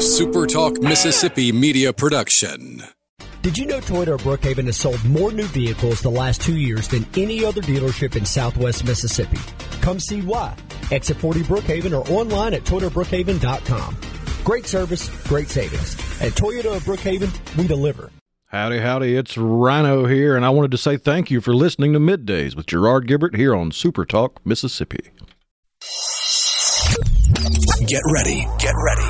A Super Talk Mississippi media production. Did you know Toyota of Brookhaven has sold more new vehicles the last two years than any other dealership in southwest Mississippi? Come see why. Exit 40 Brookhaven or online at ToyotaBrookhaven.com. Great service, great savings. At Toyota of Brookhaven, we deliver. Howdy, howdy, it's Rhino here, and I wanted to say thank you for listening to Middays with Gerard Gibert here on Super Talk, Mississippi. Get ready, get ready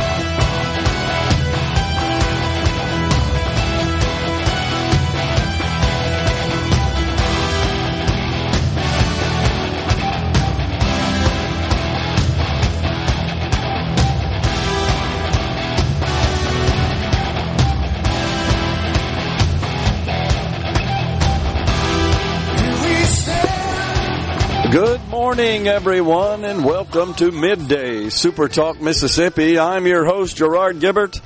Good morning, everyone, and welcome to Midday Super Talk Mississippi. I'm your host, Gerard Gibert,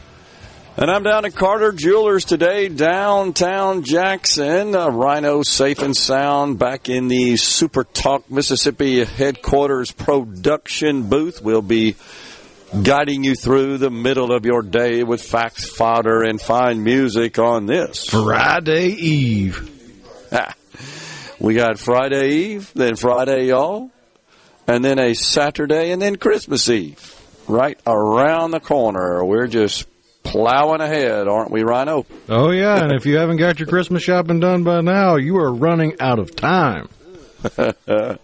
and I'm down at Carter Jewelers today, downtown Jackson. Uh, Rhino safe and sound back in the Super Talk Mississippi headquarters production booth. We'll be guiding you through the middle of your day with facts, fodder, and fine music on this Friday Eve. We got Friday Eve, then Friday y'all, and then a Saturday, and then Christmas Eve. Right around the corner. We're just plowing ahead, aren't we, Rhino? Oh, yeah, and if you haven't got your Christmas shopping done by now, you are running out of time. that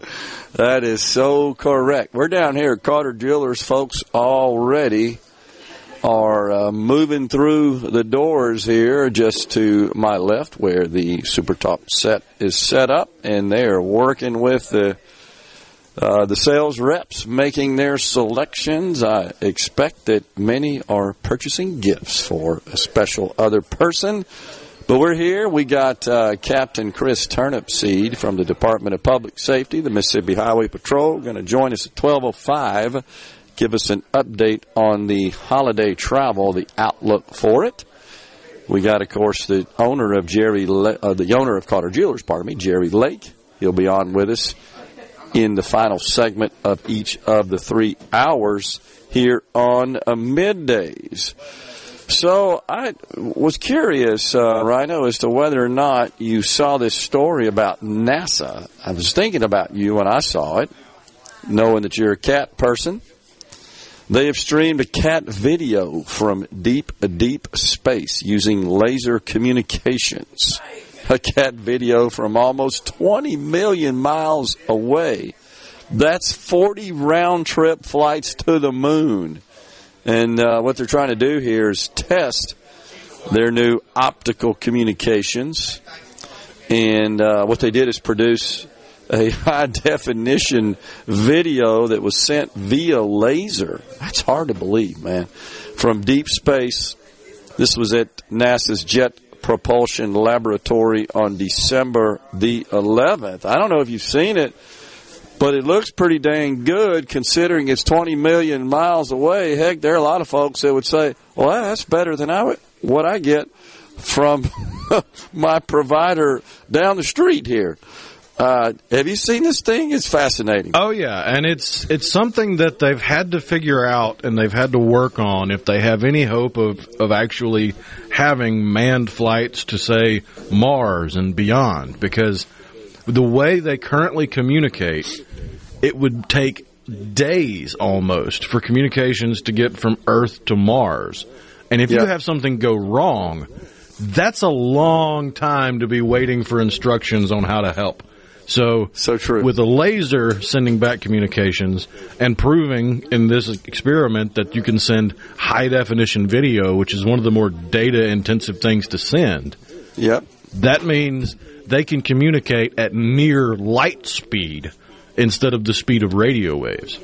is so correct. We're down here at Carter Jewelers, folks, already are uh, moving through the doors here just to my left where the Super Talk set is set up, and they are working with the uh, the sales reps making their selections. I expect that many are purchasing gifts for a special other person. But we're here. We got uh, Captain Chris Turnipseed from the Department of Public Safety, the Mississippi Highway Patrol, going to join us at 1205 give us an update on the holiday travel, the outlook for it. We got, of course, the owner of Jerry, uh, the owner of Carter Jewelers, pardon me, Jerry Lake. He'll be on with us in the final segment of each of the three hours here on uh, middays. So I was curious, uh, Rhino, as to whether or not you saw this story about NASA. I was thinking about you when I saw it, knowing that you're a cat person. They have streamed a cat video from deep, deep space using laser communications. A cat video from almost 20 million miles away. That's 40 round trip flights to the moon. And uh, what they're trying to do here is test their new optical communications. And uh, what they did is produce a high definition video that was sent via laser. That's hard to believe, man. From deep space. This was at NASA's Jet Propulsion Laboratory on December the 11th. I don't know if you've seen it, but it looks pretty dang good considering it's 20 million miles away. Heck, there are a lot of folks that would say, well, that's better than I would, what I get from my provider down the street here. Uh, have you seen this thing? It's fascinating. Oh yeah, and it's it's something that they've had to figure out and they've had to work on if they have any hope of of actually having manned flights to say Mars and beyond. Because the way they currently communicate, it would take days almost for communications to get from Earth to Mars. And if you have something go wrong, that's a long time to be waiting for instructions on how to help. So, so true. With a laser sending back communications and proving in this experiment that you can send high definition video, which is one of the more data intensive things to send. Yep. That means they can communicate at near light speed instead of the speed of radio waves.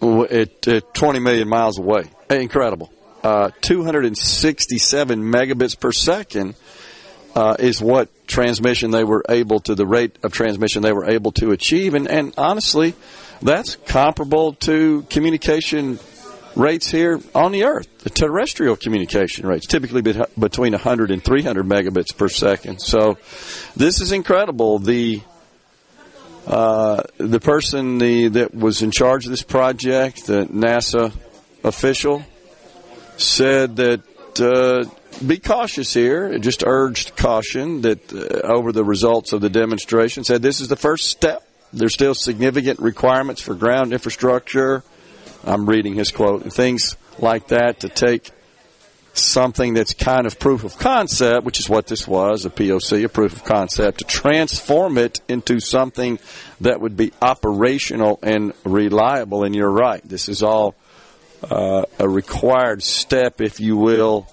At, at 20 million miles away. Incredible. Uh, 267 megabits per second uh, is what transmission they were able to the rate of transmission they were able to achieve, and, and honestly, that's comparable to communication rates here on the Earth, the terrestrial communication rates, typically between 100 and 300 megabits per second. So this is incredible. The uh, the person the, that was in charge of this project, the NASA official, said that uh, be cautious here. Just urged caution that uh, over the results of the demonstration. Said this is the first step. There's still significant requirements for ground infrastructure. I'm reading his quote and things like that to take something that's kind of proof of concept, which is what this was, a POC, a proof of concept, to transform it into something that would be operational and reliable. And you're right, this is all uh, a required step, if you will,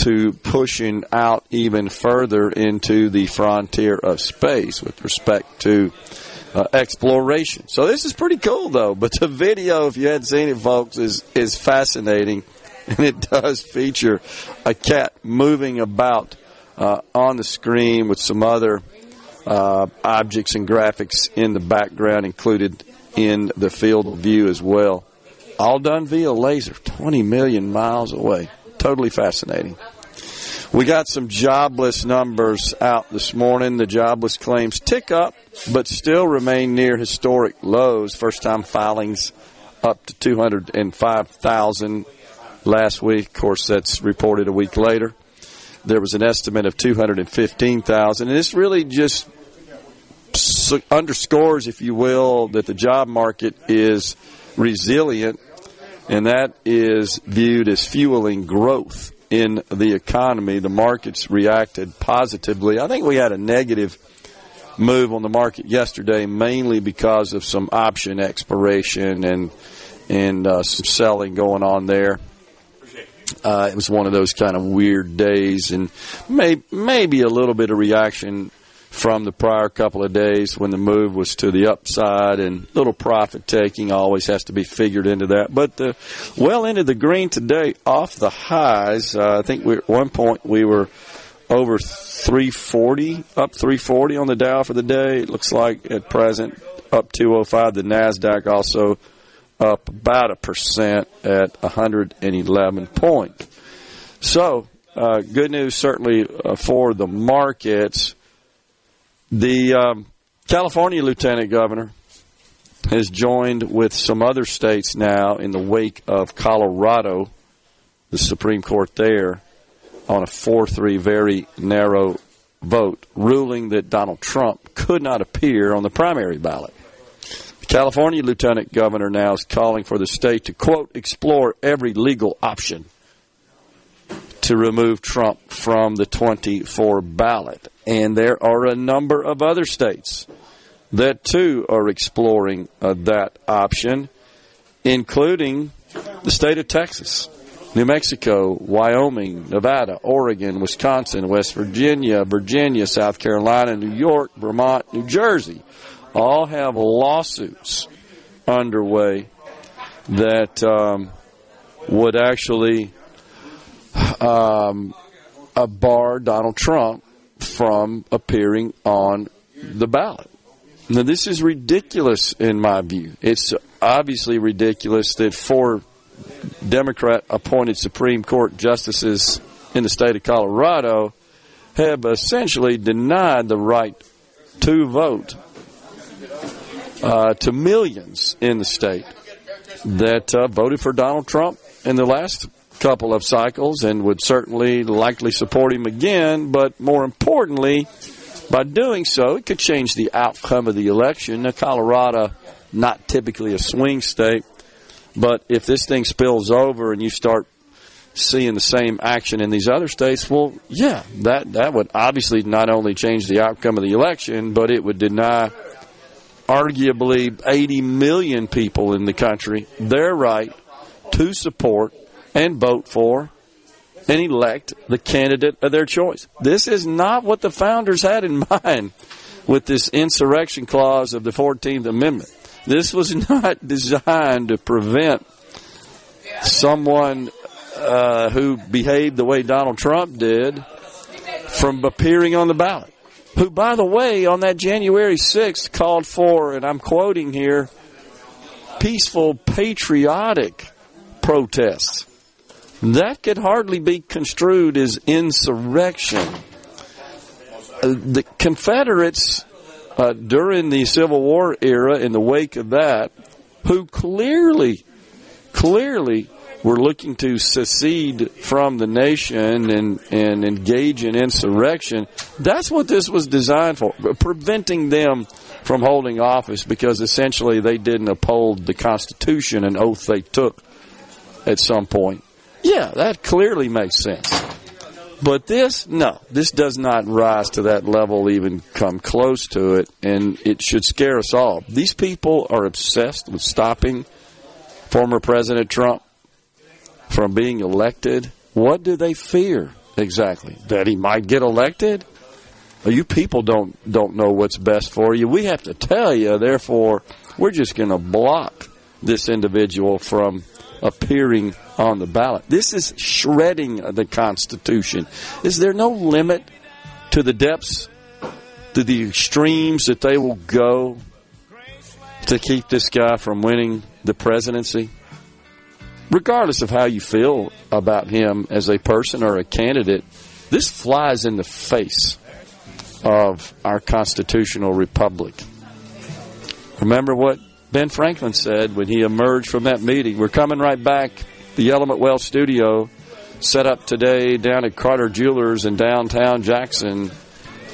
to pushing out even further into the frontier of space with respect to uh, exploration. So this is pretty cool, though. But the video, if you hadn't seen it, folks, is is fascinating, and it does feature a cat moving about uh, on the screen with some other uh, objects and graphics in the background included in the field of view as well. All done via laser, 20 million miles away. Totally fascinating. We got some jobless numbers out this morning. The jobless claims tick up, but still remain near historic lows. First time filings up to 205,000 last week. Of course, that's reported a week later. There was an estimate of 215,000. And this really just underscores, if you will, that the job market is resilient and that is viewed as fueling growth in the economy. The markets reacted positively. I think we had a negative move on the market yesterday, mainly because of some option expiration and and uh, some selling going on there. Uh, it was one of those kind of weird days, and may, maybe a little bit of reaction from the prior couple of days when the move was to the upside and little profit taking always has to be figured into that. But the, well into the green today off the highs. Uh, I think we, at one point we were over 340, up 340 on the Dow for the day. It looks like at present up 205. The NASDAQ also up about a percent at 111 points. So, uh, good news certainly uh, for the markets. The um, California lieutenant governor has joined with some other states now in the wake of Colorado, the Supreme Court there, on a 4 3 very narrow vote, ruling that Donald Trump could not appear on the primary ballot. The California lieutenant governor now is calling for the state to, quote, explore every legal option to remove Trump from the 24 ballot. And there are a number of other states that too are exploring uh, that option, including the state of Texas, New Mexico, Wyoming, Nevada, Oregon, Wisconsin, West Virginia, Virginia, South Carolina, New York, Vermont, New Jersey. All have lawsuits underway that um, would actually um, bar Donald Trump from appearing on the ballot. Now, this is ridiculous in my view. It's obviously ridiculous that four Democrat appointed Supreme Court justices in the state of Colorado have essentially denied the right to vote uh, to millions in the state that uh, voted for Donald Trump in the last couple of cycles and would certainly likely support him again. But more importantly, by doing so, it could change the outcome of the election. Now, Colorado, not typically a swing state, but if this thing spills over and you start seeing the same action in these other states, well, yeah, that, that would obviously not only change the outcome of the election, but it would deny arguably 80 million people in the country their right to support and vote for and elect the candidate of their choice. This is not what the founders had in mind with this insurrection clause of the 14th Amendment. This was not designed to prevent someone uh, who behaved the way Donald Trump did from appearing on the ballot. Who, by the way, on that January 6th called for, and I'm quoting here, peaceful, patriotic protests. That could hardly be construed as insurrection. Uh, the Confederates uh, during the Civil War era, in the wake of that, who clearly, clearly were looking to secede from the nation and, and engage in insurrection. That's what this was designed for, preventing them from holding office because essentially they didn't uphold the Constitution, an oath they took at some point. Yeah, that clearly makes sense. But this, no, this does not rise to that level, even come close to it, and it should scare us all. These people are obsessed with stopping former President Trump from being elected. What do they fear exactly? That he might get elected? You people don't don't know what's best for you. We have to tell you. Therefore, we're just going to block this individual from appearing on the ballot. This is shredding the Constitution. Is there no limit to the depths, to the extremes that they will go to keep this guy from winning the presidency? Regardless of how you feel about him as a person or a candidate, this flies in the face of our constitutional republic. Remember what Ben Franklin said when he emerged from that meeting. We're coming right back. The Element Wealth studio set up today down at Carter Jewelers in downtown Jackson.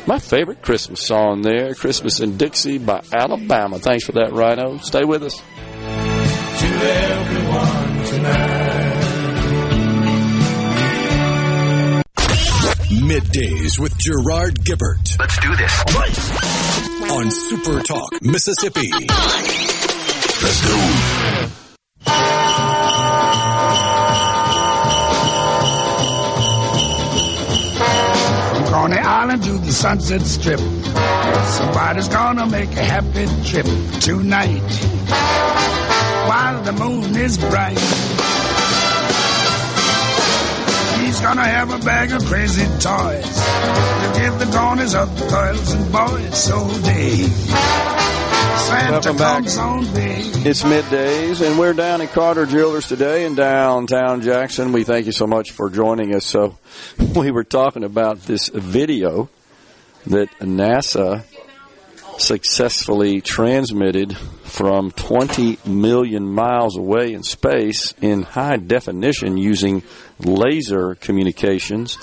My favorite Christmas song there, Christmas in Dixie by Alabama. Thanks for that, Rhino. Stay with us. To everyone tonight. Middays with Gerard Gibert. Let's do this. On Super Talk, Mississippi. Let's go. To the Sunset Strip. Somebody's gonna make a happy trip tonight. While the moon is bright. He's gonna have a bag of crazy toys to give the corners of the girls and boys so Dave. Welcome back. It's middays, and we're down at Carter Jewelers today in downtown Jackson. We thank you so much for joining us. So, we were talking about this video that NASA successfully transmitted from 20 million miles away in space in high definition using laser communications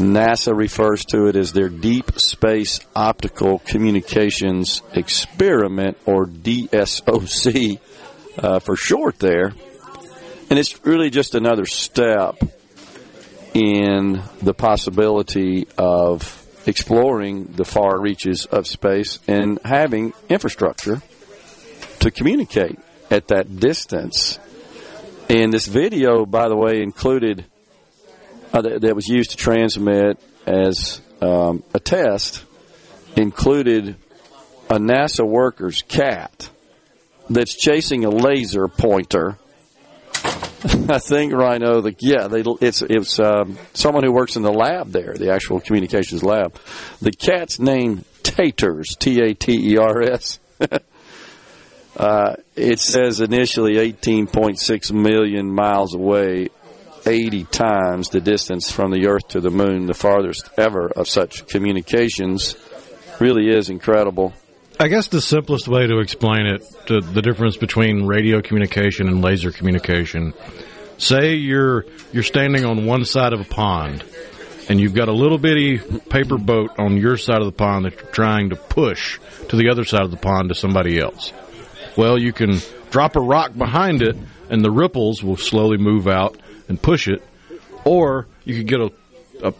NASA refers to it as their Deep Space Optical Communications Experiment, or DSOC uh, for short there. And it's really just another step in the possibility of exploring the far reaches of space and having infrastructure to communicate at that distance. And this video, by the way, included uh, that, that, was used to transmit as um, a test included a NASA worker's cat that's chasing a laser pointer. I think Rhino, the yeah, they, it's it's um, someone who works in the lab there, the actual communications lab. The cat's named Taters, T A T E R S. Uh, it says initially 18.6 million miles away 80 times the distance from the Earth to the Moon, the farthest ever of such communications. Really is incredible. I guess the simplest way to explain it, to the difference between radio communication and laser communication. Say you're you're standing on one side of a pond, and you've got a little bitty paper boat on your side of the pond that you're trying to push to the other side of the pond to somebody else. Well, you can drop a rock behind it, and the ripples will slowly move out and push it, or you could get a, a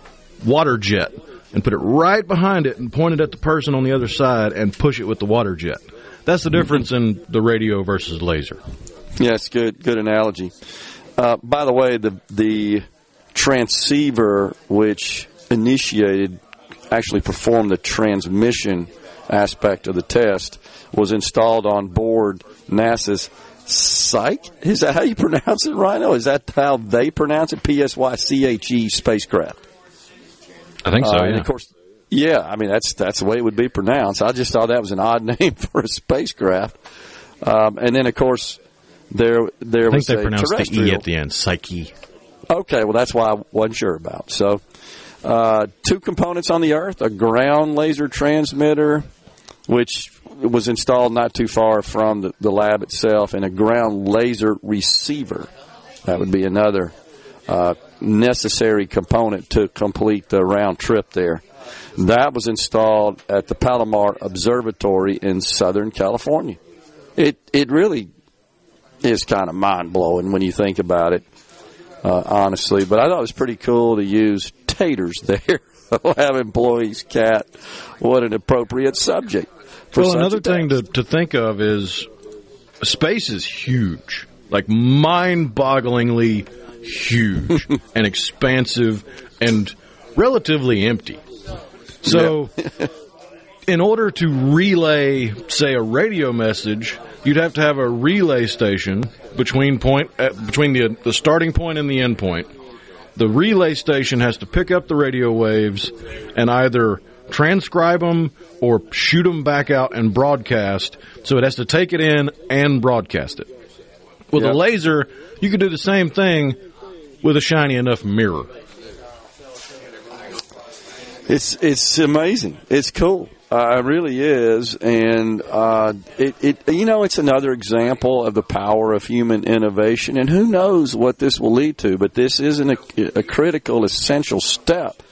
water jet and put it right behind it and point it at the person on the other side and push it with the water jet. That's the difference in the radio versus laser. Yes, good good analogy. Uh, by the way, the the transceiver which initiated actually performed the transmission aspect of the test was installed on board NASA's Psyche? Is that how you pronounce it, Rhino? Is that how they pronounce it? P S Y C H E spacecraft. I think so. Uh, yeah. of course, yeah. I mean, that's that's the way it would be pronounced. I just thought that was an odd name for a spacecraft. Um, and then, of course, there there I think was they a pronounced the. E at the end. Psyche. Okay, well, that's why I wasn't sure about. So, uh, two components on the Earth: a ground laser transmitter, which was installed not too far from the, the lab itself, and a ground laser receiver. That would be another uh, necessary component to complete the round trip there. That was installed at the Palomar Observatory in Southern California. It it really is kind of mind blowing when you think about it uh, honestly. But I thought it was pretty cool to use taters there. have employees cat. What an appropriate subject. Well, another thing to, to think of is space is huge, like mind-bogglingly huge and expansive and relatively empty. So, in order to relay, say, a radio message, you'd have to have a relay station between point uh, between the the starting point and the end point. The relay station has to pick up the radio waves and either transcribe them or shoot them back out and broadcast. So it has to take it in and broadcast it. With Yep. a laser, you could do the same thing with a shiny enough mirror. It's it's amazing. It's cool. Uh, it really is, and uh, it, it you know it's another example of the power of human innovation, and who knows what this will lead to. But this isn't a, a critical, essential step,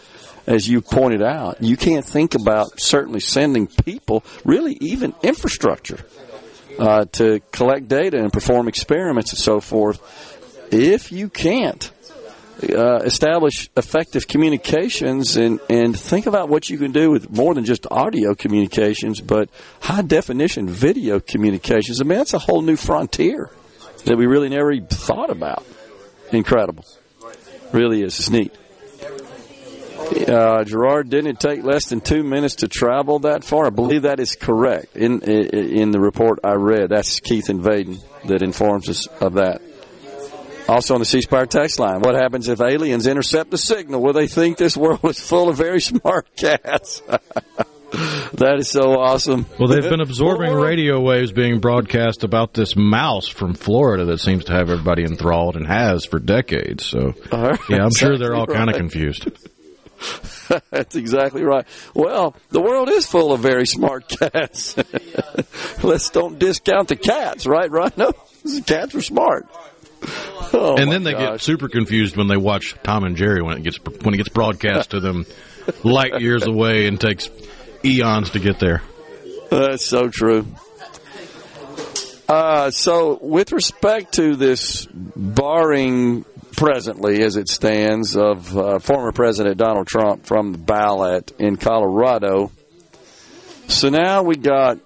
as you pointed out. You can't think about certainly sending people, really even infrastructure, uh, to collect data and perform experiments and so forth. If you can't uh, establish effective communications and, and think about what you can do with more than just audio communications, but high definition video communications. I mean, that's a whole new frontier that we really never thought about. Incredible. Really is. It's neat. Uh, Gerard, didn't it take less than two minutes to travel that far? I believe that is correct. In in, in the report I read, that's Keith and Vaiden that informs us of that. Also on the C Spire text line, what happens if aliens intercept the signal? Will they think this world is full of very smart cats? that is so awesome. Well, they've been absorbing radio waves being broadcast about this mouse from Florida that seems to have everybody enthralled and has for decades. So, yeah, I'm sure they're all kind of confused. That's exactly right. Well, the world is full of very smart cats. Let's don't discount the cats, right? Right? No, cats are smart. Oh, and then they get super confused when they watch Tom and Jerry when it gets when it gets broadcast to them light years away and takes eons to get there. That's so true. Uh, so, with respect to this barring presently, as it stands, of uh, former President Donald Trump from the ballot in Colorado, so now we got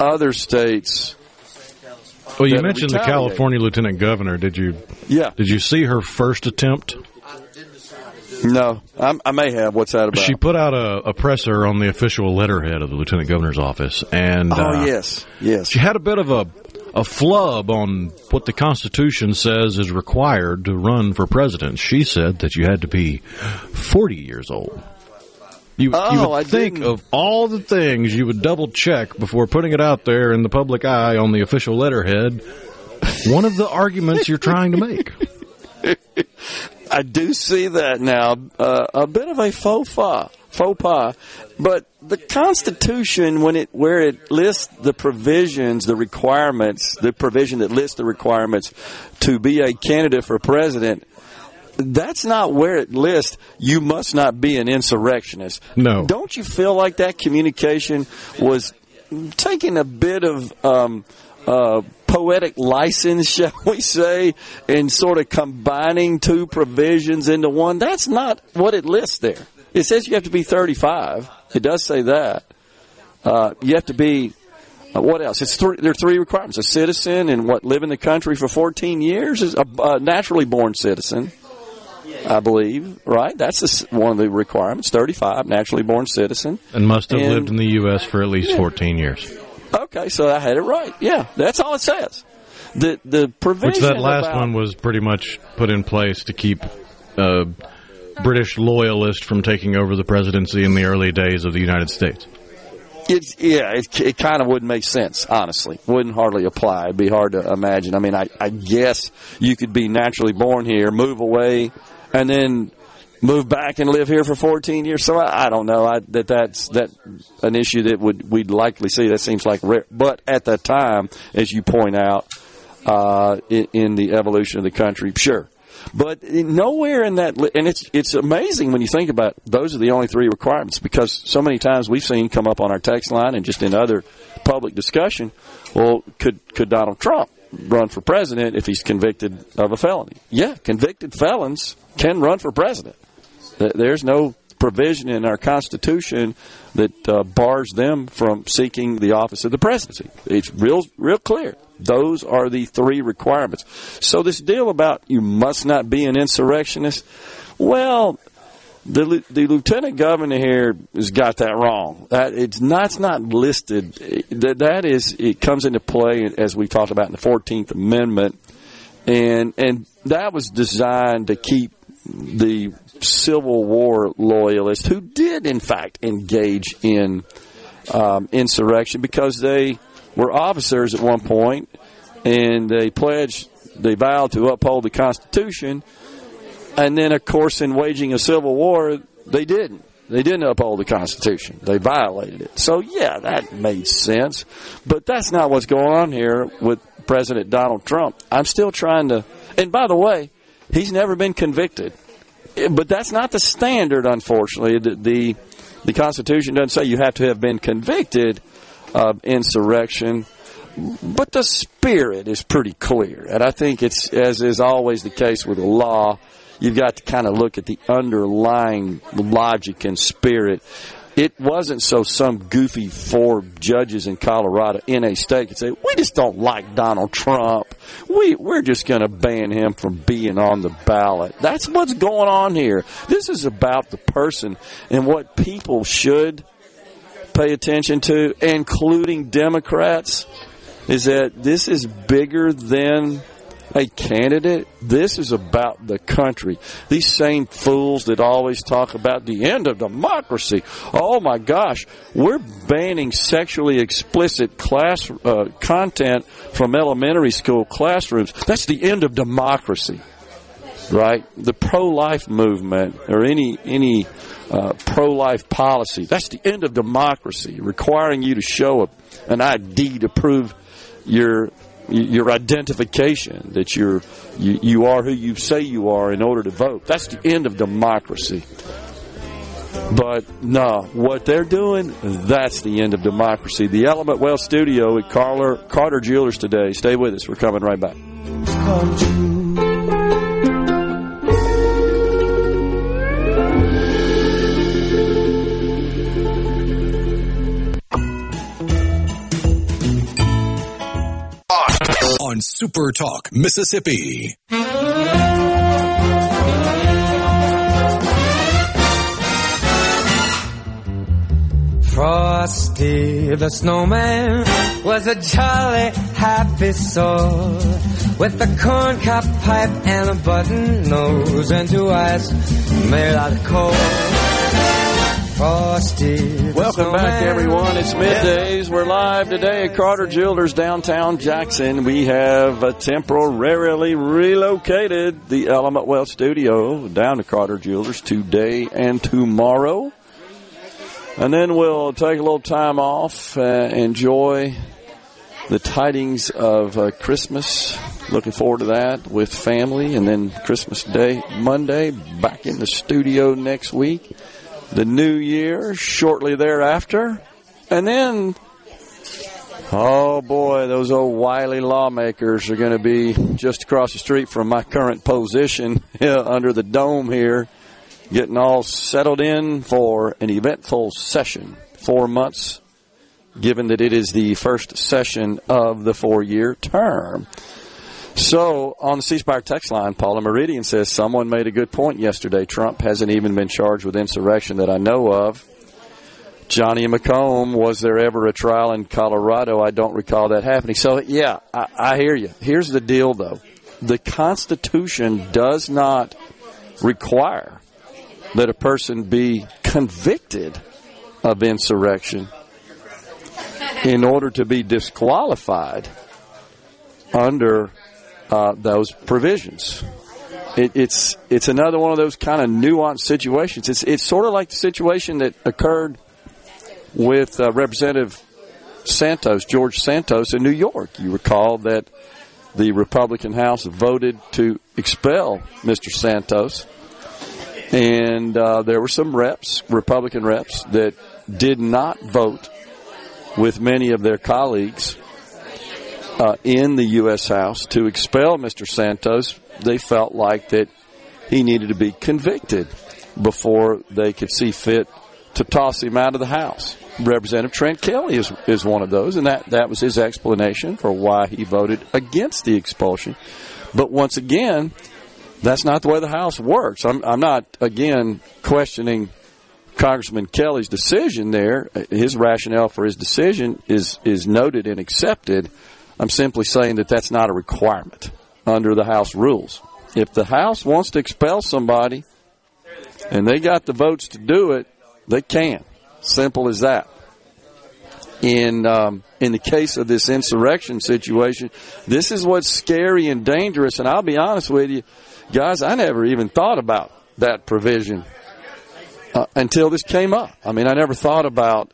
other states. Well, you mentioned the. California Lieutenant Governor. Did you Yeah, did you see her first attempt? no, I'm, I may have. What's that about? She put out a, a presser on the official letterhead of the Lieutenant Governor's office, and oh uh, yes, yes. she had a bit of a a flub on what the Constitution says is required to run for president. She said that you had to be 40 years old. You, you Oh, would I think didn't. of all the things you would double check before putting it out there in the public eye on the official letterhead. One of the arguments you're trying to make. I do see that now. Uh, a bit of a faux pas, faux pas. But the Constitution, when it where it lists the provisions, the requirements, the provision that lists the requirements to be a candidate for president, that's not where it lists you must not be an insurrectionist. No. Don't you feel like that communication was taking a bit of um, uh, poetic license, shall we say, in sort of combining two provisions into one? That's not what it lists there. It says you have to be 35. It does say that. Uh, you have to be. Uh, what else? It's three, there are three requirements: a citizen and what live in the country for 14 years, is a, a naturally born citizen. I believe, right? That's the one of the requirements. 35, naturally born citizen. And must have And- lived in the U.S. for at least 14 years. Okay, so I had it right. Yeah, that's all it says. The the provision. Which that last about- one was pretty much put in place to keep uh, British loyalist from taking over the presidency in the early days of the United States. Yeah, it, it kind of wouldn't make sense. Honestly, wouldn't hardly apply. It'd be hard to imagine. I mean, I, I guess you could be naturally born here, move away, and then move back and live here for 14 years. So I, I don't know I, that that's that an issue that would we'd likely see. That seems like rare. But at the time, as you point out, uh, in, in the evolution of the country, sure. But nowhere in that, and it's it's amazing when you think about it, those are the only three requirements because so many times we've seen come up on our text line and just in other public discussion. Well, could could Donald Trump run for president if he's convicted of a felony? Yeah, convicted felons can run for president. There's no provision in our Constitution that uh, bars them from seeking the office of the presidency. It's real, real clear. Those are the three requirements. So this deal about you must not be an insurrectionist, well, the the lieutenant governor here has got that wrong. That it's not it's not listed. That that is it comes into play as we talked about in the Fourteenth Amendment, and and that was designed to keep the Civil War loyalists who did in fact engage in um, insurrection because they were officers at one point and they pledged they vowed to uphold the Constitution and then, of course, in waging a civil war, they didn't. They didn't uphold the Constitution. They violated it. So, yeah, that made sense. But that's not what's going on here with President Donald Trump. I'm still trying to. And by the way, he's never been convicted. But that's not the standard, unfortunately. The, the, the Constitution doesn't say you have to have been convicted of insurrection but the spirit is pretty clear. And I think it's, as is always the case with the law, you've got to kind of look at the underlying logic and spirit. It wasn't so some goofy four judges in Colorado in a state could say, we just don't like Donald Trump. We, we're just going to ban him from being on the ballot. That's what's going on here. This is about the person and what people should pay attention to, including Democrats, is that this is bigger than a candidate. This is about the country. These same fools that always talk about the end of democracy. Oh my gosh, we're banning sexually explicit class uh, content from elementary school classrooms. That's the end of democracy, right? The pro-life movement or any any uh, pro-life policy. That's the end of democracy, requiring you to show a, an ID to prove your your identification that you're you, you are who you say you are in order to vote. That's the end of democracy. But no, what they're doing, that's the end of democracy. The Element Wealth Studio at Carter, Carter Jewelers today. Stay with us. We're coming right back. On Super Talk, Mississippi. Frosty the snowman was a jolly happy soul with a corncob pipe and a button nose and two eyes made out of coal. Frosty. Welcome back, everyone. It's middays. We're live today at Carter Jewelers, downtown Jackson. We have uh, temporarily relocated the Element Wealth Studio down to Carter Jewelers today and tomorrow. And then we'll take a little time off, uh, enjoy the tidings of uh, Christmas. Looking forward to that with family. And then Christmas Day, Monday, back in the studio next week the new year shortly thereafter. And then, oh boy, those old wily lawmakers are going to be just across the street from my current position under the dome here, getting all settled in for an eventful session. Four months, given that it is the first session of the four year term. So on the C Spire text line, Paula Meridian says someone made a good point yesterday. Trump hasn't even been charged with insurrection that I know of. Johnny McComb, was there ever a trial in Colorado? I don't recall that happening. So yeah, I, I hear you. Here's the deal, though: the Constitution does not require that a person be convicted of insurrection in order to be disqualified under uh, those provisions. It, it's it's another one of those kind of nuanced situations. It's it's sort of like the situation that occurred with uh, Representative Santos, George Santos in New York. You recall that the Republican House voted to expel Mr. Santos, and uh, there were some reps, Republican reps, that did not vote with many of their colleagues uh, in the U.S. House to expel Mr. Santos. They felt like that he needed to be convicted before they could see fit to toss him out of the House. Representative Trent Kelly is, is one of those, and that, that was his explanation for why he voted against the expulsion. But once again, that's not the way the House works. I'm, I'm not, again, questioning Congressman Kelly's decision there. His rationale for his decision is, is noted and accepted. I'm simply saying that that's not a requirement under the House rules. If the House wants to expel somebody and they got the votes to do it, they can. Simple as that. In um, in the case of this insurrection situation, this is what's scary and dangerous. And I'll be honest with you, guys, I never even thought about that provision uh, until this came up. I mean, I never thought about,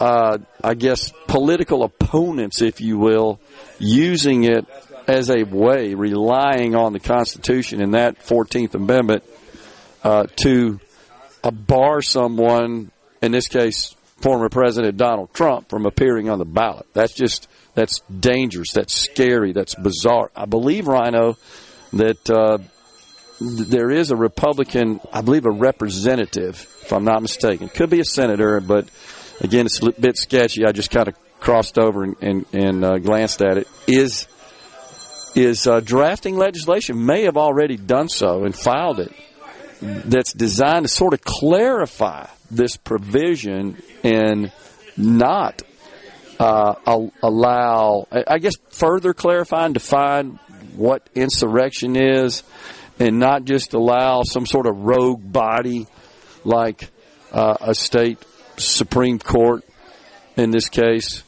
uh, I guess, political opponents, if you will, using it as a way, relying on the Constitution and that 14th Amendment uh, to uh, bar someone, in this case, former President Donald Trump, from appearing on the ballot. That's just that's dangerous. That's scary. That's bizarre. I believe Rhino that uh, there is a Republican, I believe, a representative, if I'm not mistaken. Could be a senator, but again, it's a bit sketchy. I just kind of crossed over and, and, and uh, glanced at it. Is is uh, drafting legislation may have already done so and filed it that's designed to sort of clarify this provision and not uh, allow, I guess, further clarify and define what insurrection is and not just allow some sort of rogue body like uh, a state Supreme Court in this case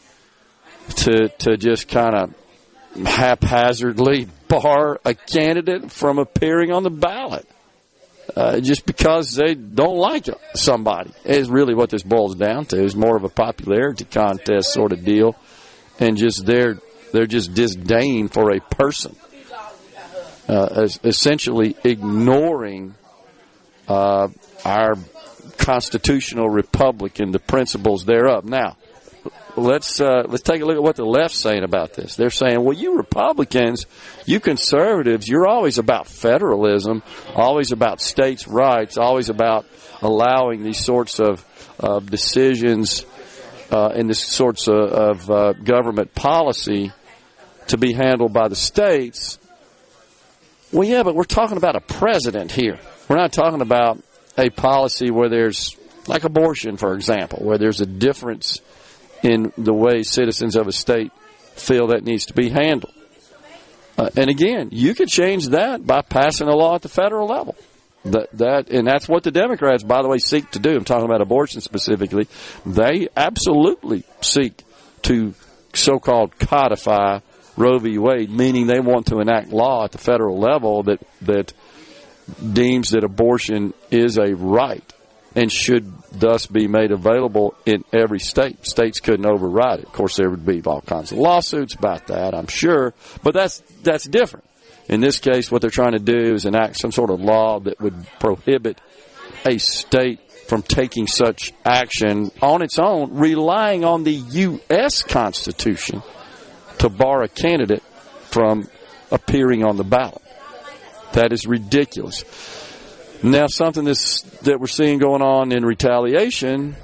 to to just kind of haphazardly bar a candidate from appearing on the ballot uh, just because they don't like somebody is really what this boils down to. Is more of a popularity contest sort of deal, and just their they're just disdain for a person, uh, essentially ignoring uh, our constitutional republic and the principles thereof. Now, let's uh, let's take a look at what the left's saying about this. They're saying, well, you Republicans, you conservatives, you're always about federalism, always about states' rights, always about allowing these sorts of uh, decisions uh, and this sorts of, of uh, government policy to be handled by the states. Well, yeah, but we're talking about a president here. We're not talking about a policy where there's like abortion, for example, where there's a difference in the way citizens of a state feel that needs to be handled. Uh, and again, you could change that by passing a law at the federal level. That, that and that's what the Democrats, by the way, seek to do. I'm talking about abortion specifically. They absolutely seek to so-called codify Roe v. Wade, meaning they want to enact law at the federal level that that deems that abortion is a right and should thus be made available in every state. States couldn't override it. Of course, there would be all kinds of lawsuits about that, I'm sure, but that's that's different. In this case, what they're trying to do is enact some sort of law that would prohibit a state from taking such action on its own, relying on the U.S. Constitution to bar a candidate from appearing on the ballot. That is ridiculous. Now, something that's, that we're seeing going on in retaliation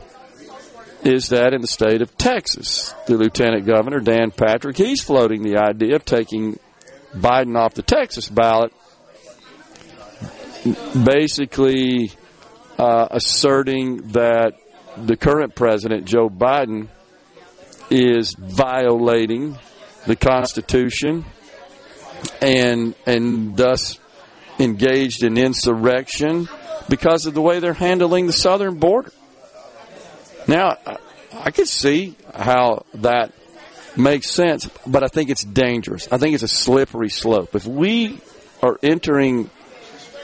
is that in the state of Texas, the Lieutenant Governor, Dan Patrick, he's floating the idea of taking Biden off the Texas ballot, basically uh, asserting that the current president, Joe Biden, is violating the Constitution and and thus engaged in insurrection because of the way they're handling the southern border. Now, I could see how that makes sense, but I think it's dangerous. I think it's a slippery slope. If we are entering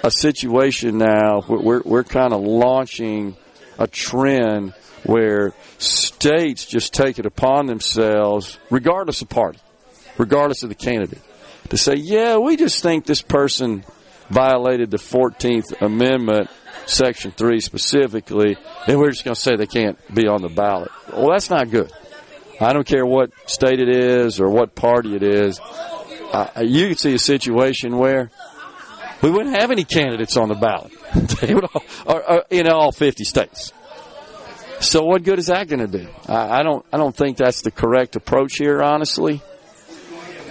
a situation now where we're, we're kind of launching a trend where states just take it upon themselves, regardless of party, regardless of the candidate, to say, yeah, we just think this person violated the 14th Amendment, Section 3 specifically, and we're just going to say they can't be on the ballot. Well, that's not good. I don't care what state it is or what party it is. Uh, you could see a situation where we wouldn't have any candidates on the ballot all, or, or, in all 50 states. So what good is that going to do? I, I, don't. I don't think that's the correct approach here, honestly.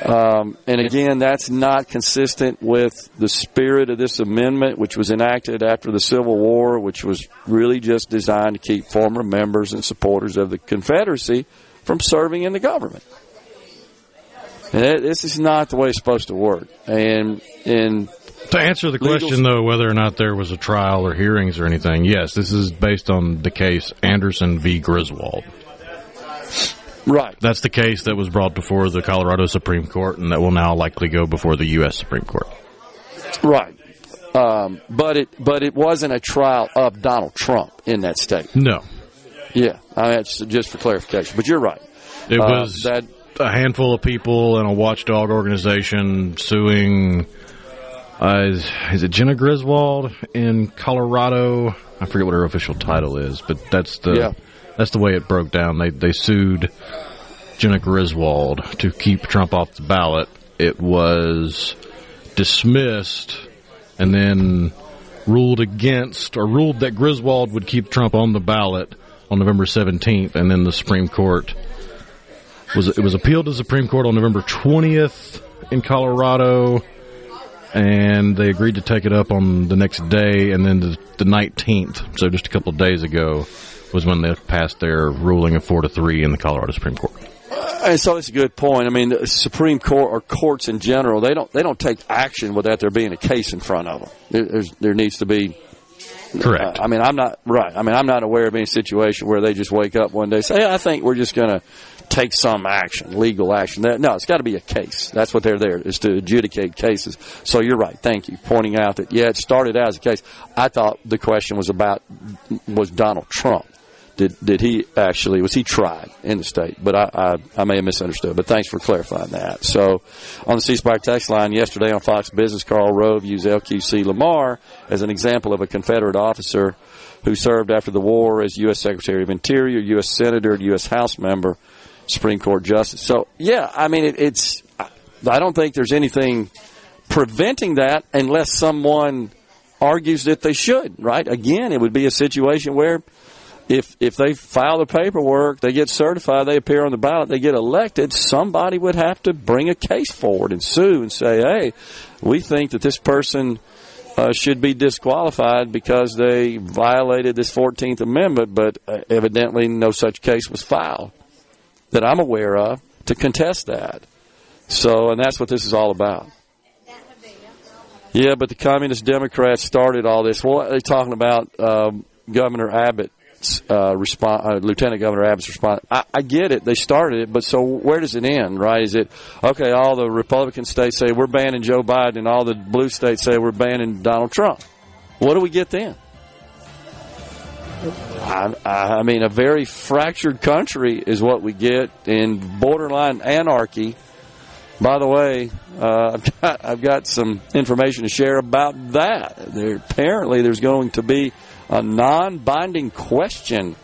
Um, and again, that's not consistent with the spirit of this amendment, which was enacted after the Civil War, which was really just designed to keep former members and supporters of the Confederacy from serving in the government. And this is not the way it's supposed to work. And and to answer the question, though, whether or not there was a trial or hearings or anything, yes, this is based on the case Anderson v. Griswold. Right. That's the case that was brought before the Colorado Supreme Court and that will now likely go before the U.S. Supreme Court. Right. Um, but it but it wasn't a trial of Donald Trump in that state. No. Yeah, I mean, just for clarification. But you're right. It uh, was that a handful of people and a watchdog organization suing. Uh, is, is, it Jena Griswold in Colorado? I forget what her official title is, but that's the yeah. That's the way it broke down. They they sued Jena Griswold to keep Trump off the ballot. It was dismissed and then ruled against or ruled that Griswold would keep Trump on the ballot on November 17th, and then the Supreme Court was it was appealed to the Supreme Court on November 20th in Colorado, and they agreed to take it up on the next day, and then the, the 19th, so just a couple days ago, was when they passed their ruling of four to three in the Colorado Supreme Court. And so it's a good point. I mean, the Supreme Court or courts in general, they don't they don't take action without there being a case in front of them. There, there needs to be Correct. Uh, I mean, I'm not right. I mean, I'm not aware of any situation where they just wake up one day and say, hey, "I think we're just going to take some action, legal action." No, it's got to be a case. That's what they're there is to adjudicate cases. So you're right. Thank you pointing out that yeah, it started out as a case. I thought the question was about was Donald Trump did did he actually was he tried in the state? But I, I, I may have misunderstood. But thanks for clarifying that. So on the C Spire text line yesterday on Fox Business, Karl Rove used LQC Lamar as an example of a Confederate officer who served after the war as U.S. Secretary of Interior, U.S. Senator, U.S. House member, Supreme Court Justice. So yeah, I mean it, it's I don't think there's anything preventing that unless someone argues that they should. Right? Again, it would be a situation where if if they file the paperwork, they get certified, they appear on the ballot, they get elected, somebody would have to bring a case forward and sue and say, "Hey, we think that this person uh, should be disqualified because they violated this 14th Amendment," but uh, evidently no such case was filed that I'm aware of to contest that. So, and that's what this is all about. Yeah, but the Communist Democrats started all this. Well, they're talking about um, Governor Abbott uh, response, uh, Lieutenant Governor Abbott's response. I, I get it; they started it, but so where does it end? Right? Is it okay? All the Republican states say we're banning Joe Biden, and all the blue states say we're banning Donald Trump. What do we get then? I, I mean, a very fractured country is what we get in borderline anarchy. By the way, uh, I've, got, I've got some information to share about that. There, apparently, there's going to be a non binding question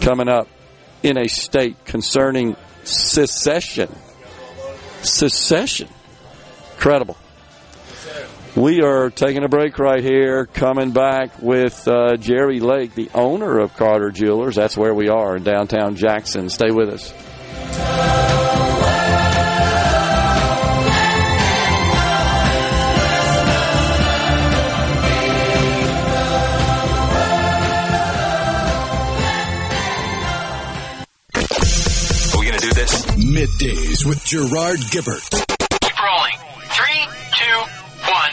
coming up in a state concerning secession. Secession. Incredible. We are taking a break right here, coming back with uh, Jerry Lake, the owner of Carter Jewelers. That's where we are in downtown Jackson. Stay with us. Middays with Gerard Gibert. Keep rolling. Three, two, one.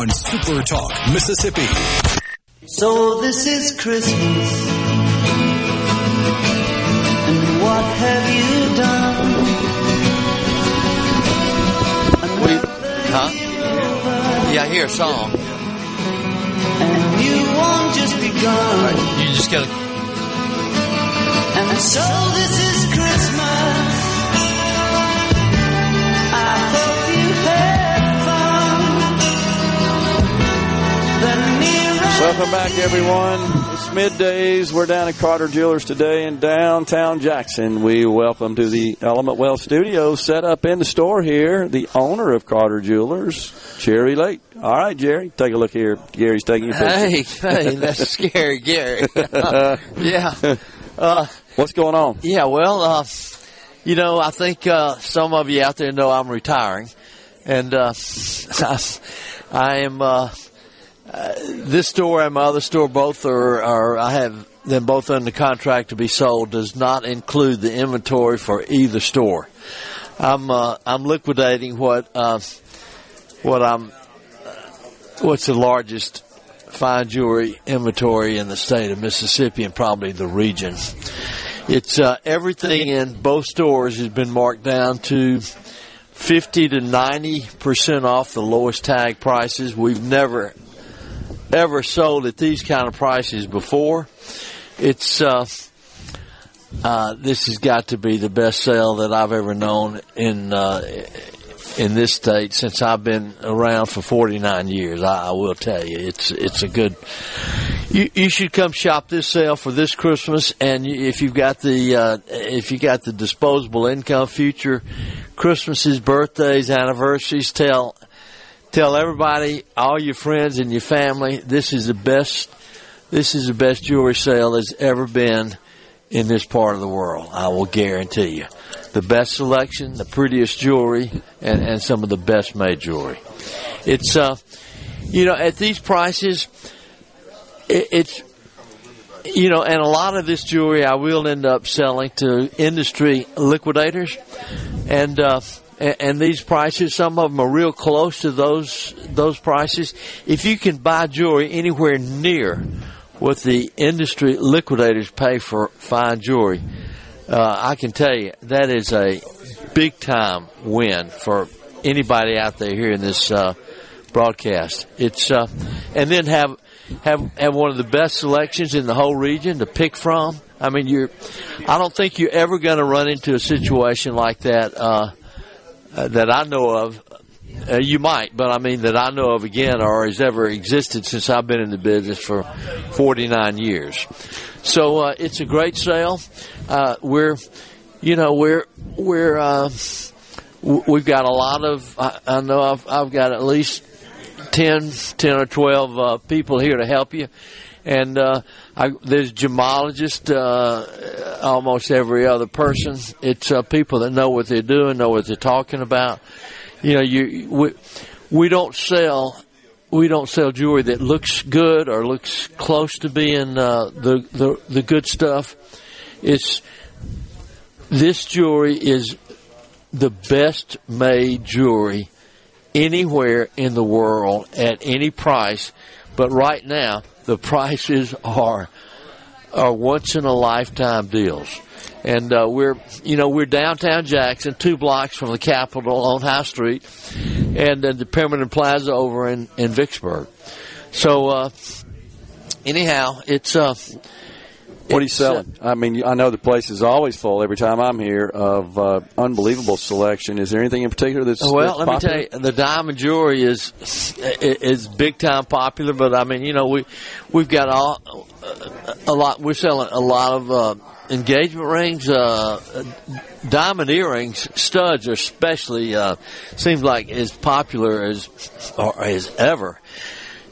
On Super Talk, Mississippi. So this is Christmas. And what have you done? We, huh? Yeah, I hear a song. And you won't just be gone. You just gotta. And so this is Welcome back, everyone. It's middays. We're down at Carter Jewelers today in downtown Jackson. We welcome to the Element Wealth Studio set up in the store here the owner of Carter Jewelers, Jerry Lake. All right, Jerry, take a look here. Gary's taking your picture. Hey, hey, that's scary, Gary. yeah. Uh, What's going on? Yeah, well, uh, you know, I think uh, some of you out there know I'm retiring, and uh, I am. This store and my other store both are, are. I have them both under contract to be sold. Does not include the inventory for either store. I'm uh, I'm liquidating what uh, what I'm what's the largest fine jewelry inventory in the state of Mississippi and probably the region. It's uh, everything in both stores has been marked down to 50 to 90 percent off the lowest tag prices. We've never ever sold at these kind of prices before. It's uh, uh, this has got to be the best sale that I've ever known in uh, in this state since I've been around for 49 years. I, I will tell you, it's it's a good. You, you should come shop this sale for this Christmas, and if you've got the uh, if you got the disposable income, future Christmases, birthdays, anniversaries, tell tell everybody, all your friends and your family, this is the best. This is the best jewelry sale that's ever been in this part of the world. I will guarantee you. The best selection, the prettiest jewelry, and, and some of the best made jewelry. It's, uh, you know, at these prices, it, it's, you know, and a lot of this jewelry I will end up selling to industry liquidators, and uh, and, and these prices, some of them are real close to those those prices. If you can buy jewelry anywhere near what the industry liquidators pay for fine jewelry, uh, I can tell you that is a big time win for anybody out there hearing this uh, broadcast. It's uh, and then have have have one of the best selections in the whole region to pick from. I mean, you're. I don't think you're ever going to run into a situation like that uh, that I know of. Uh, you might, but I mean that I know of again, or has ever existed since I've been in the business for 49 years. So uh, it's a great sale. Uh, we're, you know, we're we're uh, we've got a lot of. I, I know I've I've got at least 10, 10 or 12 uh, people here to help you. And uh, I, there's gemologists, uh, almost every other person. It's uh, people that know what they're doing, know what they're talking about. You know, you we, we don't sell we don't sell jewelry that looks good or looks close to being uh, the, the the good stuff. It's this jewelry is the best made jewelry anywhere in the world at any price. But right now, the prices are are once in a lifetime deals. And uh, we're, you know, we're downtown Jackson, two blocks from the Capitol on High Street, and then the Permanent Plaza over in in Vicksburg. So, uh, anyhow, it's uh, What are you it's, uh, selling? I mean, I know the place is always full every time I'm here of uh, unbelievable selection. Is there anything in particular that's Well, that's let me tell you, the diamond jewelry is is big time popular. But I mean, you know, we we've got all a lot. We're selling a lot of uh, engagement rings, uh, diamond earrings, studs are especially uh, seems like as popular as or as ever.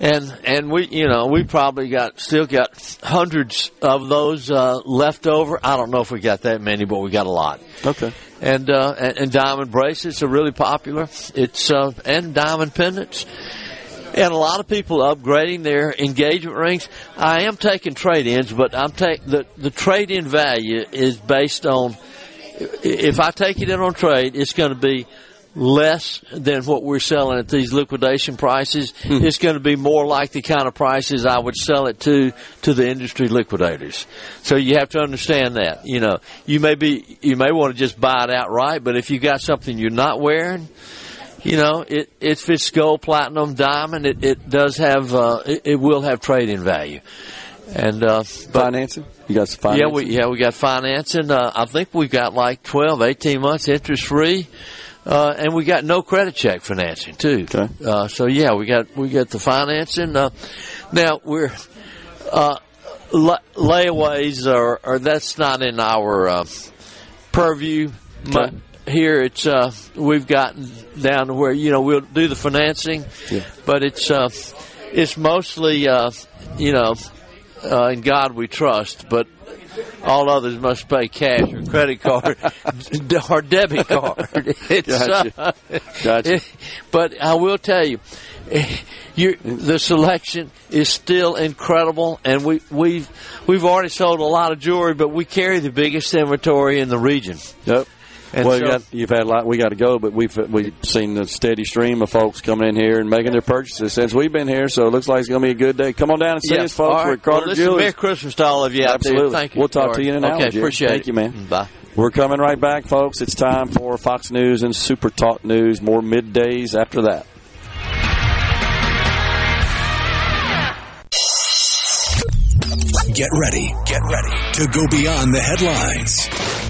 And and we you know we probably got still got hundreds of those uh, left over. I don't know if we got that many, but we got a lot. Okay. And uh, and, and diamond bracelets are really popular. It's uh, and diamond pendants. And a lot of people upgrading their engagement rings. I am taking trade-ins, but I'm take the the trade-in value is based on if I take it in on trade, it's going to be less than what we're selling at these liquidation prices, Hmm. it's going to be more like the kind of prices I would sell it to to the industry liquidators. So you have to understand that. You know, you may be you may want to just buy it outright, but if you got something you're not wearing, you know, it if it's gold, platinum, diamond, it, it does have uh, it, it will have trading value. And uh, financing, you got some yeah, we yeah we got financing. Uh, I think we've got like 12, 18 months interest free, uh, and we got no credit check financing too. Okay. Uh, so yeah, we got we got the financing. Uh, now we're uh, la- layaways are, are that's not in our uh, purview. Okay. But here it's uh, we've gotten down to where you know we'll do the financing, Yeah. but it's uh, it's mostly uh, you know uh, in God we trust, but all others must pay cash or credit card or debit card. It's, Gotcha. uh, Gotcha. but I will tell you, you the selection is still incredible, and we we've we've already sold a lot of jewelry, but we carry the biggest inventory in the region. Yep. And well, so- you got, you've had a lot. We got to go, but we've we've seen the steady stream of folks coming in here and making their purchases since we've been here. So it looks like it's going to be a good day. Come on down and see Yeah. us, folks. All We're right. at Carter well, listen, Jewelers. Merry Christmas to all of you out Absolutely. there. Thank you. We'll talk to you in an hour. Okay, Jim. appreciate Thank it. you, man. Bye. We're coming right back, folks. It's time for Fox News and Super Talk News. More middays after that. Get ready, get ready to go beyond the headlines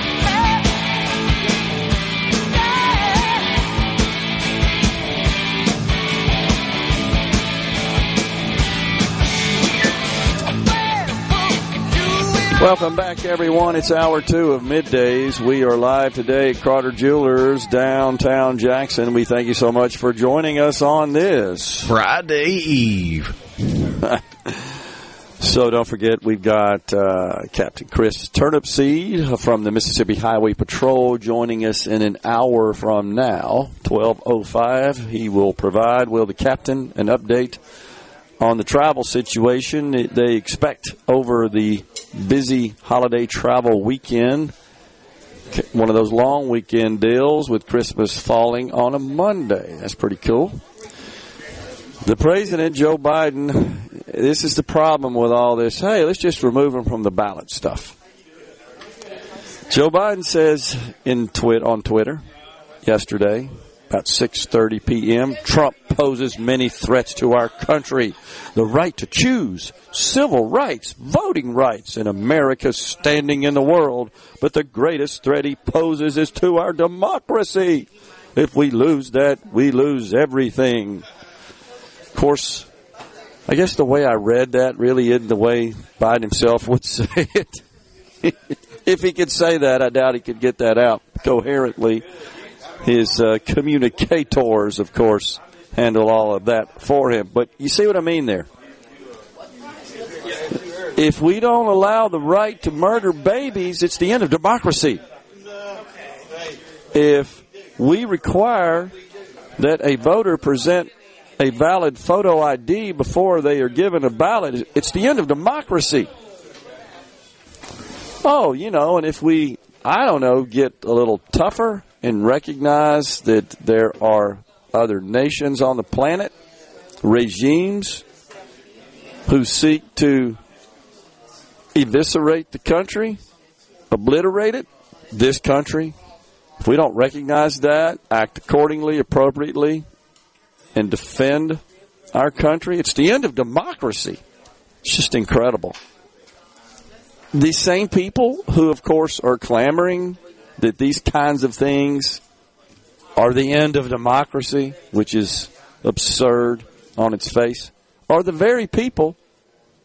Welcome back, everyone. It's hour two of middays. We are live today at Carter Jewelers, downtown Jackson. We thank you so much for joining us on this Friday Eve. So don't forget, we've got uh, Captain Chris Turnipseed from the Mississippi Highway Patrol joining us in an hour from now, 12.05. He will provide, will the captain, an update on the travel situation they expect over the busy holiday travel weekend. One of those long weekend deals with Christmas falling on a Monday. That's pretty cool. The president, Joe Biden, this is the problem with all this. Hey, let's just remove him from the ballot stuff. Joe Biden says in twit on Twitter yesterday, about 6:30 p.m., Trump poses many threats to our country: the right to choose, civil rights, voting rights, and America's standing in the world. But the greatest threat he poses is to our democracy. If we lose that, we lose everything. Of course, I guess the way I read that really isn't the way Biden himself would say it. if he could say that, I doubt he could get that out coherently. His uh, communicators, of course, handle all of that for him. But you see what I mean there? If we don't allow the right to murder babies, it's the end of democracy. If we require that a voter present a valid photo ID before they are given a ballot, it's the end of democracy. Oh, you know, and if we, I don't know, get a little tougher and recognize that there are other nations on the planet, regimes who seek to eviscerate the country, obliterate it, this country, if we don't recognize that, act accordingly, appropriately, and defend our country, it's the end of democracy. It's just incredible. These same people who, of course, are clamoring that these kinds of things are the end of democracy, which is absurd on its face, are the very people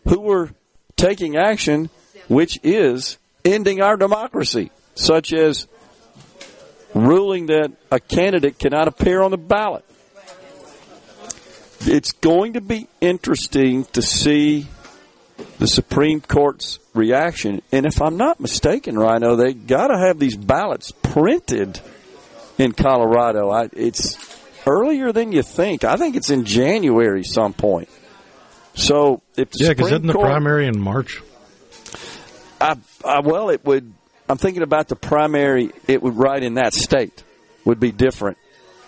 who were taking action which is ending our democracy, such as ruling that a candidate cannot appear on the ballot. It's going to be interesting to see the Supreme Court's reaction. And if I'm not mistaken, Rhino, they got to have these ballots printed in Colorado. I, it's earlier than you think. I think it's in January some point. So if the Yeah, because isn't the Court- primary in March? I, I, well, it would. I'm thinking about the primary. It would right in that state would be different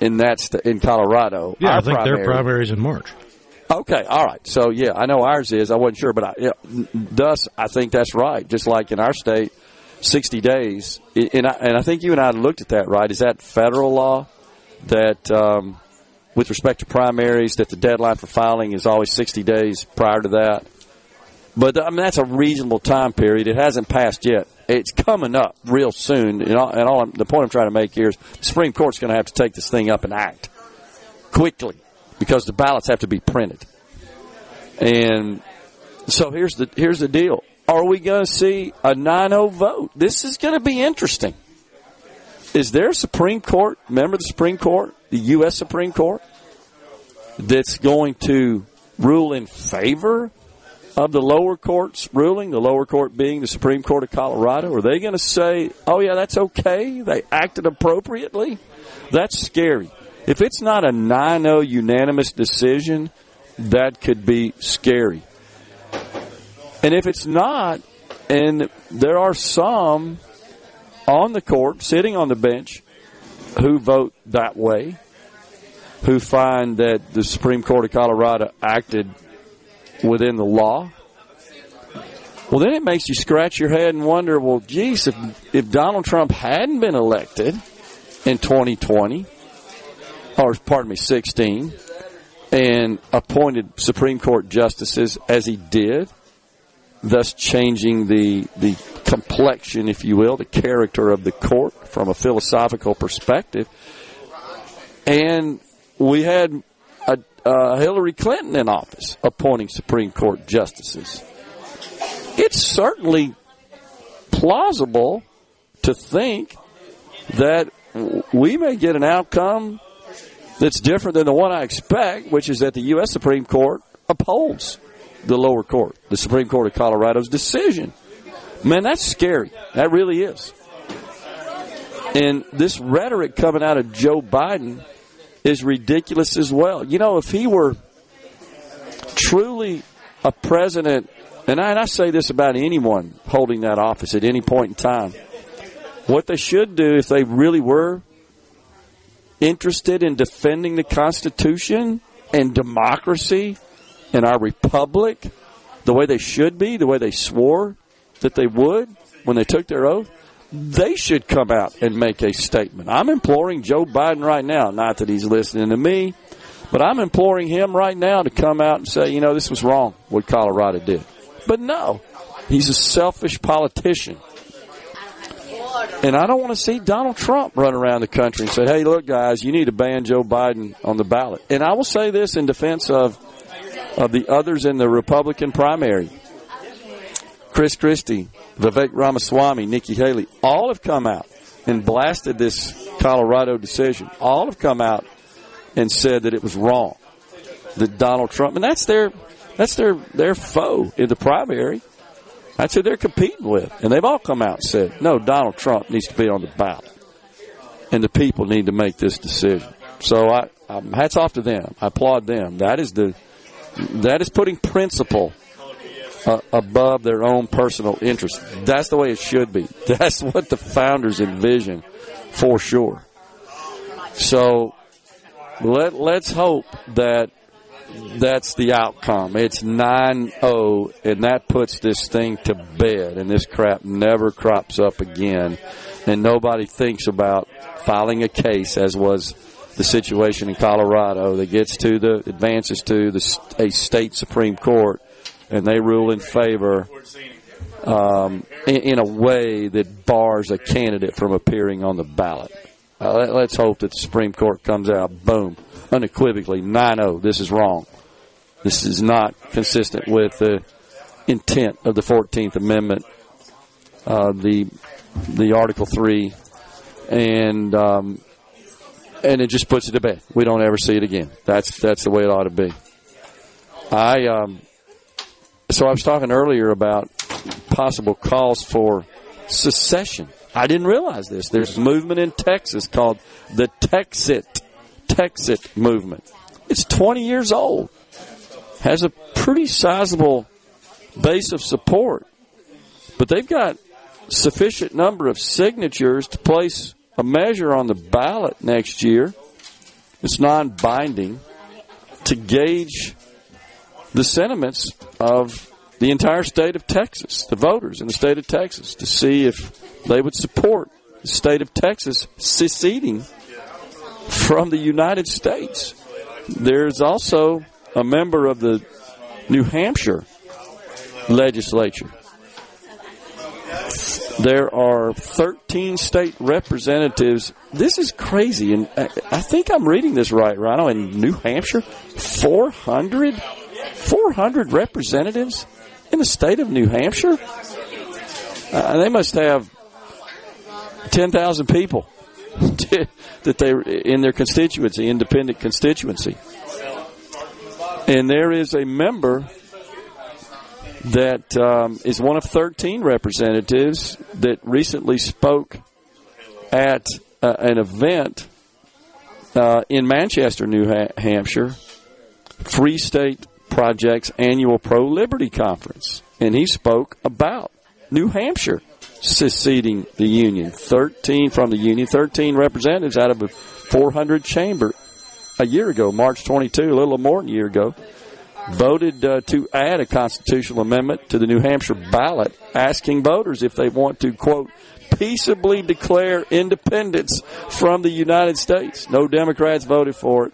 in that sta in Colorado. Yeah, I think their primary's in March. Okay, all right. So yeah, I know ours is. I wasn't sure, but I, yeah, thus I think that's right. Just like in our state, sixty days. And I, and I think you and I looked at that. Right? Is that federal law that, um, with respect to primaries, that the deadline for filing is always sixty days prior to that? But I mean that's a reasonable time period. It hasn't passed yet. It's coming up real soon. And all, and all the point I'm trying to make here is the Supreme Court's going to have to take this thing up and act quickly because the ballots have to be printed. And so here's the here's the deal. Are we going to see a 9-0 vote? This is going to be interesting. Is there a Supreme Court, member of the Supreme Court, the U.S. Supreme Court, that's going to rule in favor of the lower court's ruling, the lower court being the Supreme Court of Colorado? Are they going to say, oh, yeah, that's okay? They acted appropriately? That's scary. If it's not a 9 0 unanimous decision, that could be scary. And if it's not, and there are some on the court, sitting on the bench, who vote that way, who find that the Supreme Court of Colorado acted within the law, well, then it makes you scratch your head and wonder, well, geez, if, if Donald Trump hadn't been elected in 2020, or pardon me, 16, and appointed Supreme Court justices as he did, thus changing the the complexion, if you will, the character of the court from a philosophical perspective. And we had a, uh, Hillary Clinton in office appointing Supreme Court justices. It's certainly plausible to think that we may get an outcome that's different than the one I expect, which is that the U.S. Supreme Court upholds the lower court, the Supreme Court of Colorado's decision. Man, that's scary. That really is. And this rhetoric coming out of Joe Biden is ridiculous as well. You know, if he were truly a president, and I, and I say this about anyone holding that office at any point in time, what they should do if they really were interested in defending the Constitution and democracy and our republic the way they should be, the way they swore that they would when they took their oath, they should come out and make a statement. I'm imploring Joe Biden right now, not that he's listening to me, but I'm imploring him right now to come out and say, you know, this was wrong what Colorado did. But no, he's a selfish politician. And I don't want to see Donald Trump run around the country and say, hey, look, guys, you need to ban Joe Biden on the ballot. And I will say this in defense of, of the others in the Republican primary Chris Christie, Vivek Ramaswamy, Nikki Haley, all have come out and blasted this Colorado decision. All have come out and said that it was wrong. That Donald Trump, and that's their that's their their foe in the primary. That's who they're competing with, and they've all come out and said, "No, Donald Trump needs to be on the ballot, and the people need to make this decision." So I, um, hats off to them. I applaud them. That is the that is putting principle uh, above their own personal interest. That's the way it should be. That's what the founders envisioned for sure. So let let's hope that that's the outcome. It's 9-0 and that puts this thing to bed and this crap never crops up again and nobody thinks about filing a case as was the situation in Colorado that gets to the advances to the a state supreme court and they rule in favor um, in, in, a way that bars a candidate from appearing on the ballot. Uh, let, us hope that the Supreme Court comes out, boom, unequivocally, 9-0, this is wrong. This is not consistent with the intent of the 14th Amendment, uh, the the Article 3, and um, and it just puts it to bed. We don't ever see it again. That's that's the way it ought to be. I um, so I was talking earlier about possible calls for secession. I didn't realize this. There's a movement in Texas called the Texit. Texit movement. It's 20 years old, has a pretty sizable base of support, but they've got sufficient number of signatures to place a measure on the ballot next year. It's non binding to gauge the sentiments of the entire state of Texas, the voters in the state of Texas, to see if they would support the state of Texas seceding from the United States. There's also a member of the New Hampshire legislature. There are 13 state representatives. This is crazy, and I, think I'm reading this right, Rhino. In New Hampshire, 400, 400 representatives in the state of New Hampshire. Uh, they must have 10,000 people that they in their constituency, independent constituency. And there is a member that um, is one of 13 representatives that recently spoke at uh, an event uh, in Manchester, New ha- Hampshire, Free State Project's annual Pro Liberty Conference. And he spoke about New Hampshire seceding the Union. 13 from the Union, 13 representatives out of a 400 chamber a year ago, March 22, a little more than a year ago voted uh, to add a constitutional amendment to the New Hampshire ballot asking voters if they want to, quote, peaceably declare independence from the United States. No Democrats voted for it.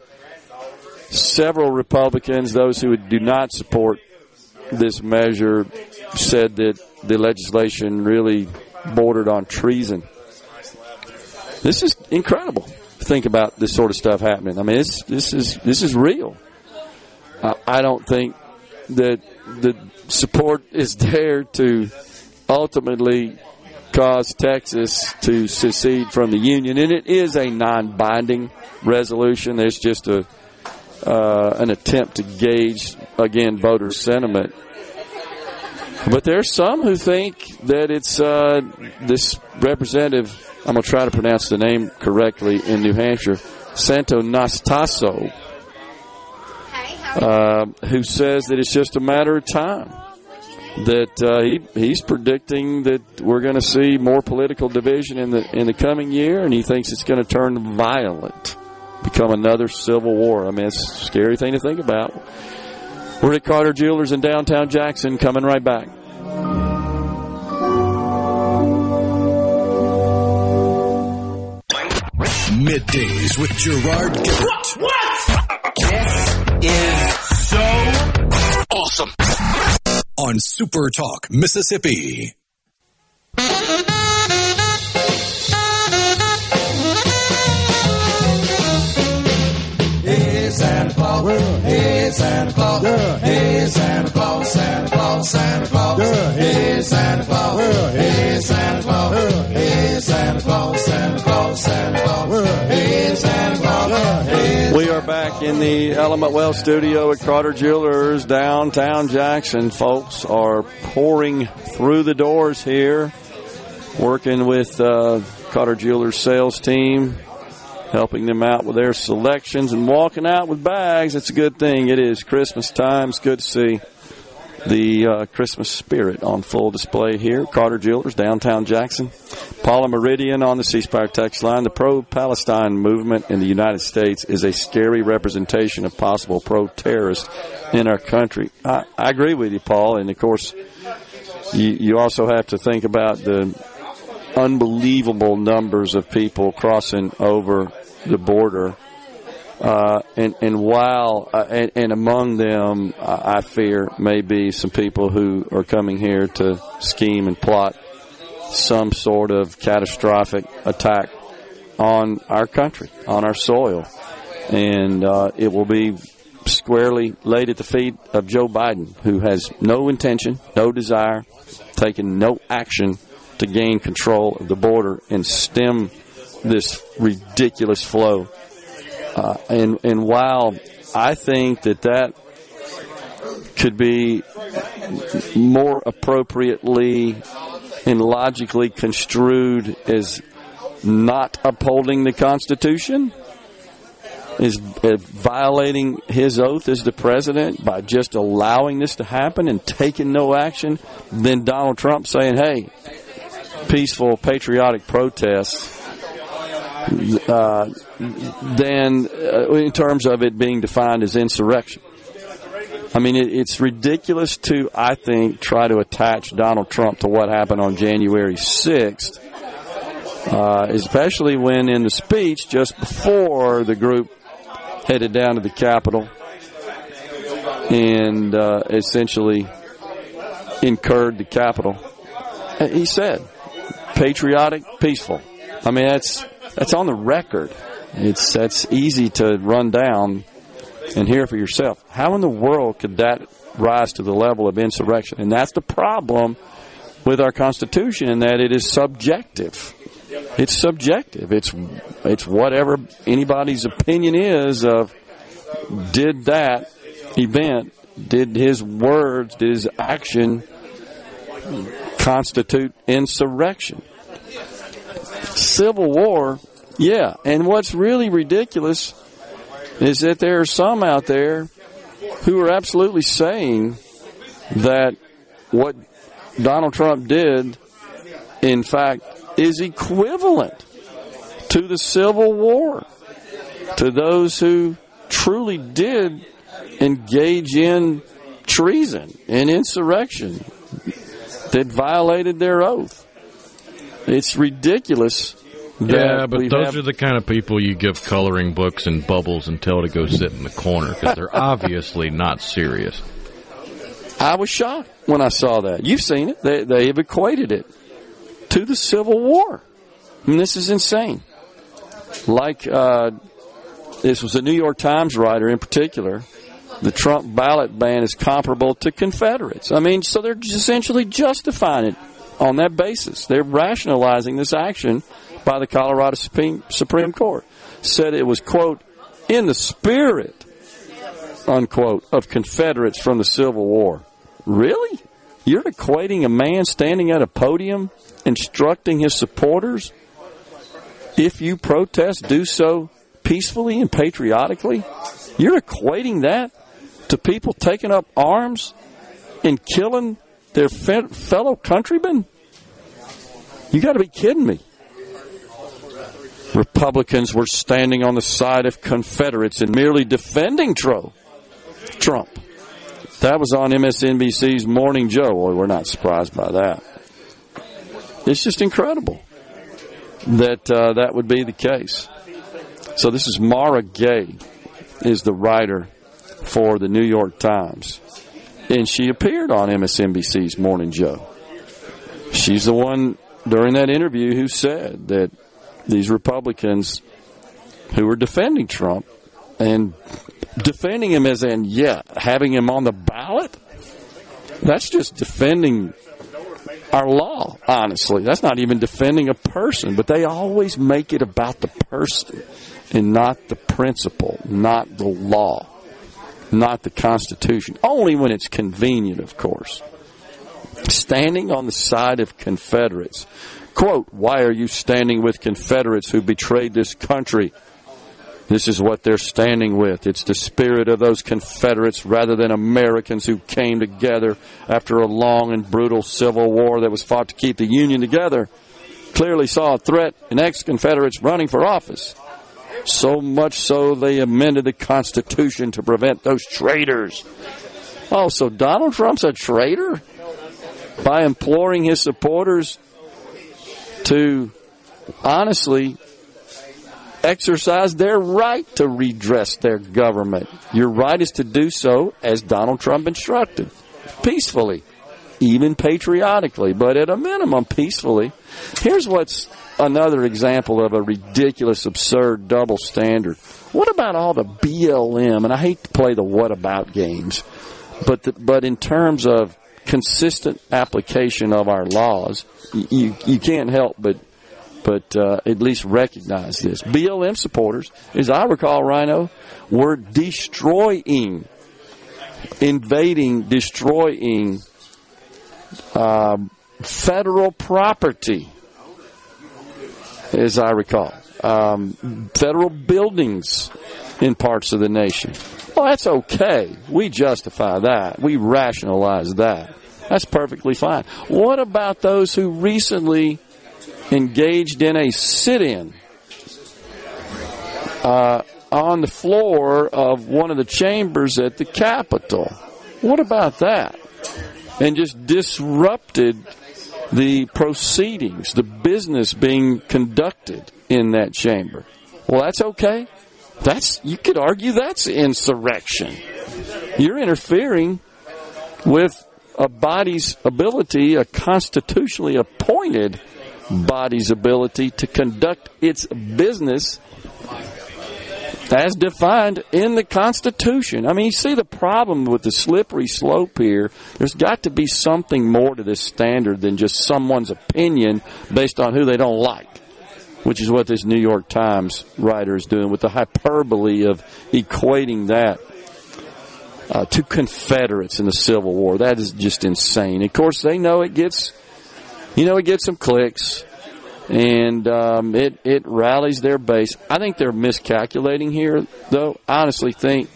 Several Republicans, those who do not support this measure, said that the legislation really bordered on treason. This is incredible. Think about this sort of stuff happening. I mean, this is this is real. I don't think that the support is there to ultimately cause Texas to secede from the Union. And it is a non binding resolution. There's just a uh, an attempt to gauge, again, voter sentiment. But there's some who think that it's uh, this representative, I'm going to try to pronounce the name correctly in New Hampshire, Santonastaso uh, who says that it's just a matter of time. That uh, he, he's predicting that we're going to see more political division in the in the coming year, and he thinks it's going to turn violent, become another civil war. I mean, it's a scary thing to think about. We're at Carter Jewelers in downtown Jackson. Coming right back. Middays with Gerard Gibert. What? This is so awesome. On Super Talk, Mississippi. Hey Santa Claus, hey Santa Claus, hey Santa Claus, Santa Claus, Santa Claus, hey Santa Claus, hey Santa Claus, hey Santa Claus, Santa Claus, Santa Claus, hey Santa Claus, hey. We are back in the Element Wealth studio at Carter Jewelers, downtown Jackson. Folks are pouring through the doors here, working with uh, Carter Jewelers sales team, helping them out with their selections and walking out with bags. It's a good thing. It is Christmas time. It's good to see the uh, Christmas spirit on full display here. Carter Jewelers, downtown Jackson. Paula Meridian on the C Spire text line. The pro Palestine movement in the United States is a scary representation of possible pro terrorists in our country. I, I agree with you, Paul. And of course, you, you also have to think about the unbelievable numbers of people crossing over the border. Uh, and, and while, uh, and, and among them, I I fear may be some people who are coming here to scheme and plot some sort of catastrophic attack on our country, on our soil. And uh, it will be squarely laid at the feet of Joe Biden, who has no intention, no desire, taken no action to gain control of the border and stem this ridiculous flow. Uh, and and while I think that that could be more appropriately and logically construed as not upholding the Constitution, is uh, violating his oath as the president by just allowing this to happen and taking no action than Donald Trump saying, hey, peaceful, patriotic protests. Uh, than uh, in terms of it being defined as insurrection. I mean, it, it's ridiculous to, I think, try to attach Donald Trump to what happened on January 6th, uh, especially when in the speech just before the group headed down to the Capitol and uh, essentially incurred the Capitol. He said, patriotic, peaceful. I mean, that's that's on the record. It's that's easy to run down and hear for yourself. How in the world could that rise to the level of insurrection? And that's the problem with our Constitution in that it is subjective. It's subjective. It's it's whatever anybody's opinion is of did that event, did his words, did his action constitute insurrection? Civil War, yeah. And what's really ridiculous is that there are some out there who are absolutely saying that what Donald Trump did, in fact, is equivalent to the Civil War. To those who truly did engage in treason and insurrection that violated their oath. It's ridiculous. Yeah, but those have, are the kind of people you give coloring books and bubbles and tell to go sit in the corner because they're obviously not serious. I was shocked when I saw that. You've seen it. They, they have equated it to the Civil War. I mean, this is insane. Like, uh, this was a New York Times writer in particular. The Trump ballot ban is comparable to Confederates. I mean, so they're essentially justifying it on that basis. They're rationalizing this action by the Colorado Supreme, Supreme Court. Said it was, quote, in the spirit, unquote, of Confederates from the Civil War. Really? You're equating a man standing at a podium instructing his supporters if you protest, do so peacefully and patriotically? You're equating that to people taking up arms and killing their fe- fellow countrymen? You got to be kidding me. Republicans were standing on the side of Confederates and merely defending Trump. That was on MSNBC's Morning Joe. We're not surprised by that. It's just incredible that uh, that would be the case. So this is Mara Gay, is the writer for the New York Times and she appeared on MSNBC's Morning Joe. She's the one during that interview who said that these Republicans who were defending Trump and defending him as in, yeah, having him on the ballot, that's just defending our law, honestly. That's not even defending a person, but they always make it about the person and not the principle, not the law not the Constitution. Only when it's convenient, of course. Standing on the side of Confederates. Quote, Why are you standing with Confederates who betrayed this country? This is what they're standing with. It's the spirit of those Confederates rather than Americans who came together after a long and brutal civil war that was fought to keep the Union together. Clearly saw a threat in ex Confederates running for office. So much so they amended the Constitution to prevent those traitors. Oh, so Donald Trump's a traitor? By imploring his supporters to honestly exercise their right to redress their government. Your right is to do so as Donald Trump instructed, peacefully, even patriotically, but at a minimum, peacefully. Here's what's another example of a ridiculous, absurd double standard. What about all the BLM? And I hate to play the what about games, but the, but in terms of consistent application of our laws, you you can't help but but uh, at least recognize this. BLM supporters, as I recall, Rhino, were destroying, invading, destroying uh, federal property as I recall. um, federal buildings in parts of the nation. Well, that's okay. We justify that. We rationalize that. That's perfectly fine. What about those who recently engaged in a sit in uh, on the floor of one of the chambers at the Capitol? What about that? And just disrupted the proceedings, the business being conducted in that chamber. Well, that's okay. That's you could argue that's insurrection. You're interfering with a body's ability, a constitutionally appointed body's ability to conduct its business as defined in the Constitution. I mean, you see the problem with the slippery slope here. There's got to be something more to this standard than just someone's opinion based on who they don't like, which is what this New York Times writer is doing with the hyperbole of equating that uh, to Confederates in the Civil War. That is just insane. Of course, they know it gets, you know, it gets some clicks and um, it it rallies their base. I think they're miscalculating here, though. I honestly think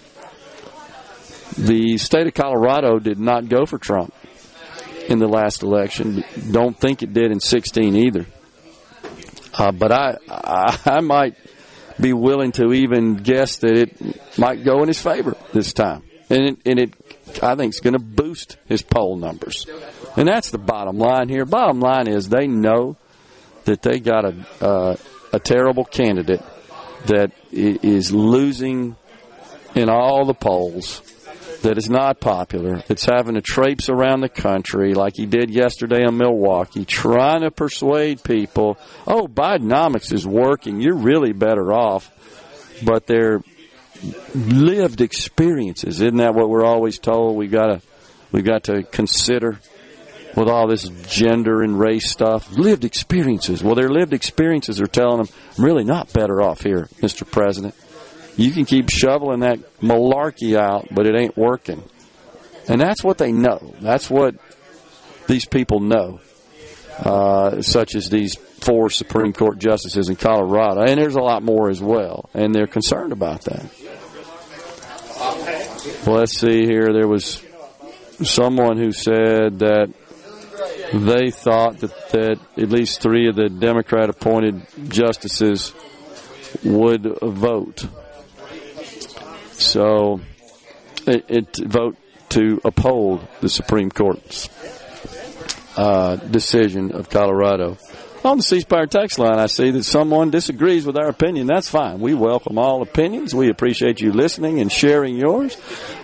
the state of Colorado did not go for Trump in the last election. Don't think it did in 16 either. Uh, but I, I I might be willing to even guess that it might go in his favor this time, and it, and it I think is going to boost his poll numbers. And that's the bottom line here. Bottom line is they know that they got a uh, a terrible candidate that is losing in all the polls, that is not popular, that's having to traipse around the country like he did yesterday in Milwaukee, trying to persuade people, oh, Bidenomics is working, you're really better off. But their lived experiences, isn't that what we're always told? We gotta we got to consider with all this gender and race stuff. Lived experiences. Well, their lived experiences are telling them, I'm really not better off here, Mr. President. You can keep shoveling that malarkey out, but it ain't working. And that's what they know. That's what these people know, uh, such as these four Supreme Court justices in Colorado. And there's a lot more as well. And they're concerned about that. Well, let's see here. There was someone who said that they thought that, that at least three of the Democrat appointed justices would vote. So it, it vote to uphold the Supreme Court's uh, decision of Colorado. On the C Spire text line, I see that someone disagrees with our opinion. That's fine. We welcome all opinions. We appreciate you listening and sharing yours.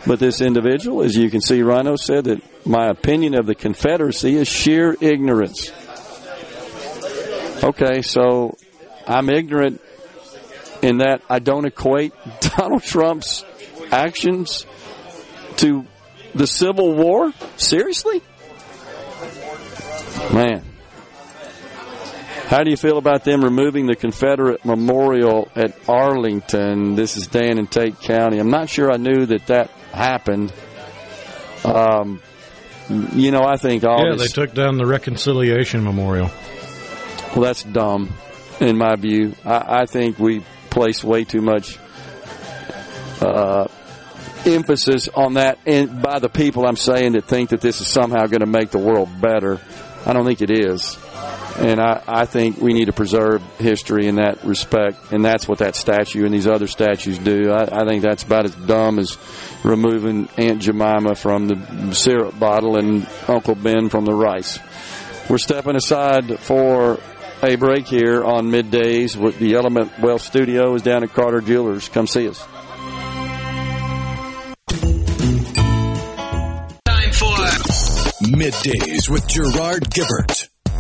But this individual, as you can see, Rhino said that my opinion of the Confederacy is sheer ignorance. Okay, so I'm ignorant in that I don't equate Donald Trump's actions to the Civil War? Seriously? Man. How do you feel about them removing the Confederate memorial at Arlington? This is Dan in Tate County. I'm not sure I knew that that happened. Um, you know, I think all yeah, this, they took down the Reconciliation Memorial. Well, that's dumb, in my view. I, I think we place way too much uh, emphasis on that, and by the people I'm saying that think that this is somehow going to make the world better. I don't think it is. And I, I think we need to preserve history in that respect, and that's what that statue and these other statues do. I, I think that's about as dumb as removing Aunt Jemima from the syrup bottle and Uncle Ben from the rice. We're stepping aside for a break here on middays. With the Element Wealth Studio is down at Carter Jewelers. Come see us. Time for Middays with Gerard Gibert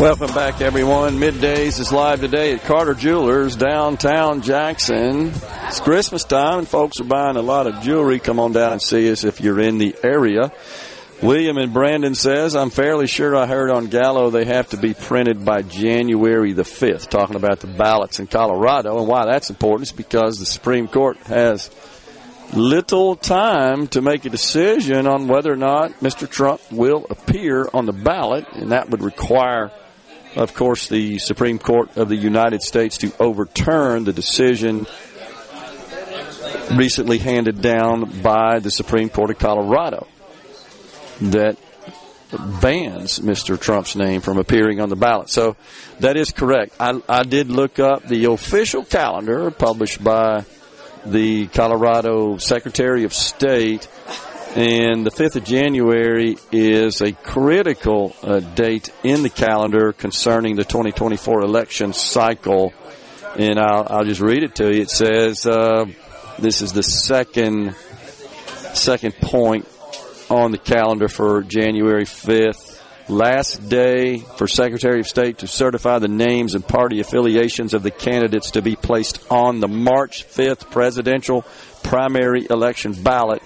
Welcome back, everyone. Middays is live today at Carter Jewelers, downtown Jackson. It's Christmas time, and folks are buying a lot of jewelry. Come on down and see us if you're in the area. William and Brandon says, I'm fairly sure I heard on Gallo they have to be printed by January the 5th, talking about the ballots in Colorado. And why that's important is because the Supreme Court has little time to make a decision on whether or not Mr. Trump will appear on the ballot, and that would require, of course, the Supreme Court of the United States to overturn the decision recently handed down by the Supreme Court of Colorado that bans Mr. Trump's name from appearing on the ballot. So that is correct. I, I did look up the official calendar published by the Colorado Secretary of State, and the 5th of January is a critical uh, date in the calendar concerning the 2024 election cycle. And I'll, I'll just read it to you. It says, uh, this is the second second point on the calendar for January 5th. Last day for Secretary of State to certify the names and party affiliations of the candidates to be placed on the March 5th presidential primary election ballot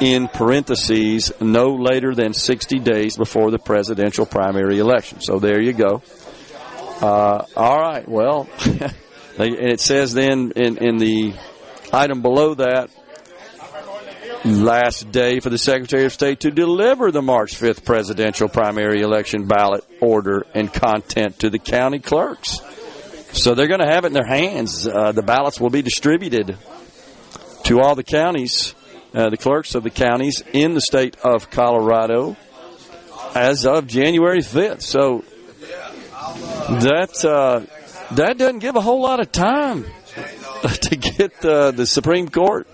in parentheses no later than 60 days before the presidential primary election. So there you go. Uh, all right. Well, it says then in, in the item below that, last day for the Secretary of State to deliver the March 5th presidential primary election ballot order and content to the county clerks. So they're going to have it in their hands. Uh, the ballots will be distributed to all the counties, uh, the clerks of the counties in the state of Colorado as of January 5th. So that uh, that doesn't give a whole lot of time to get uh, the Supreme Court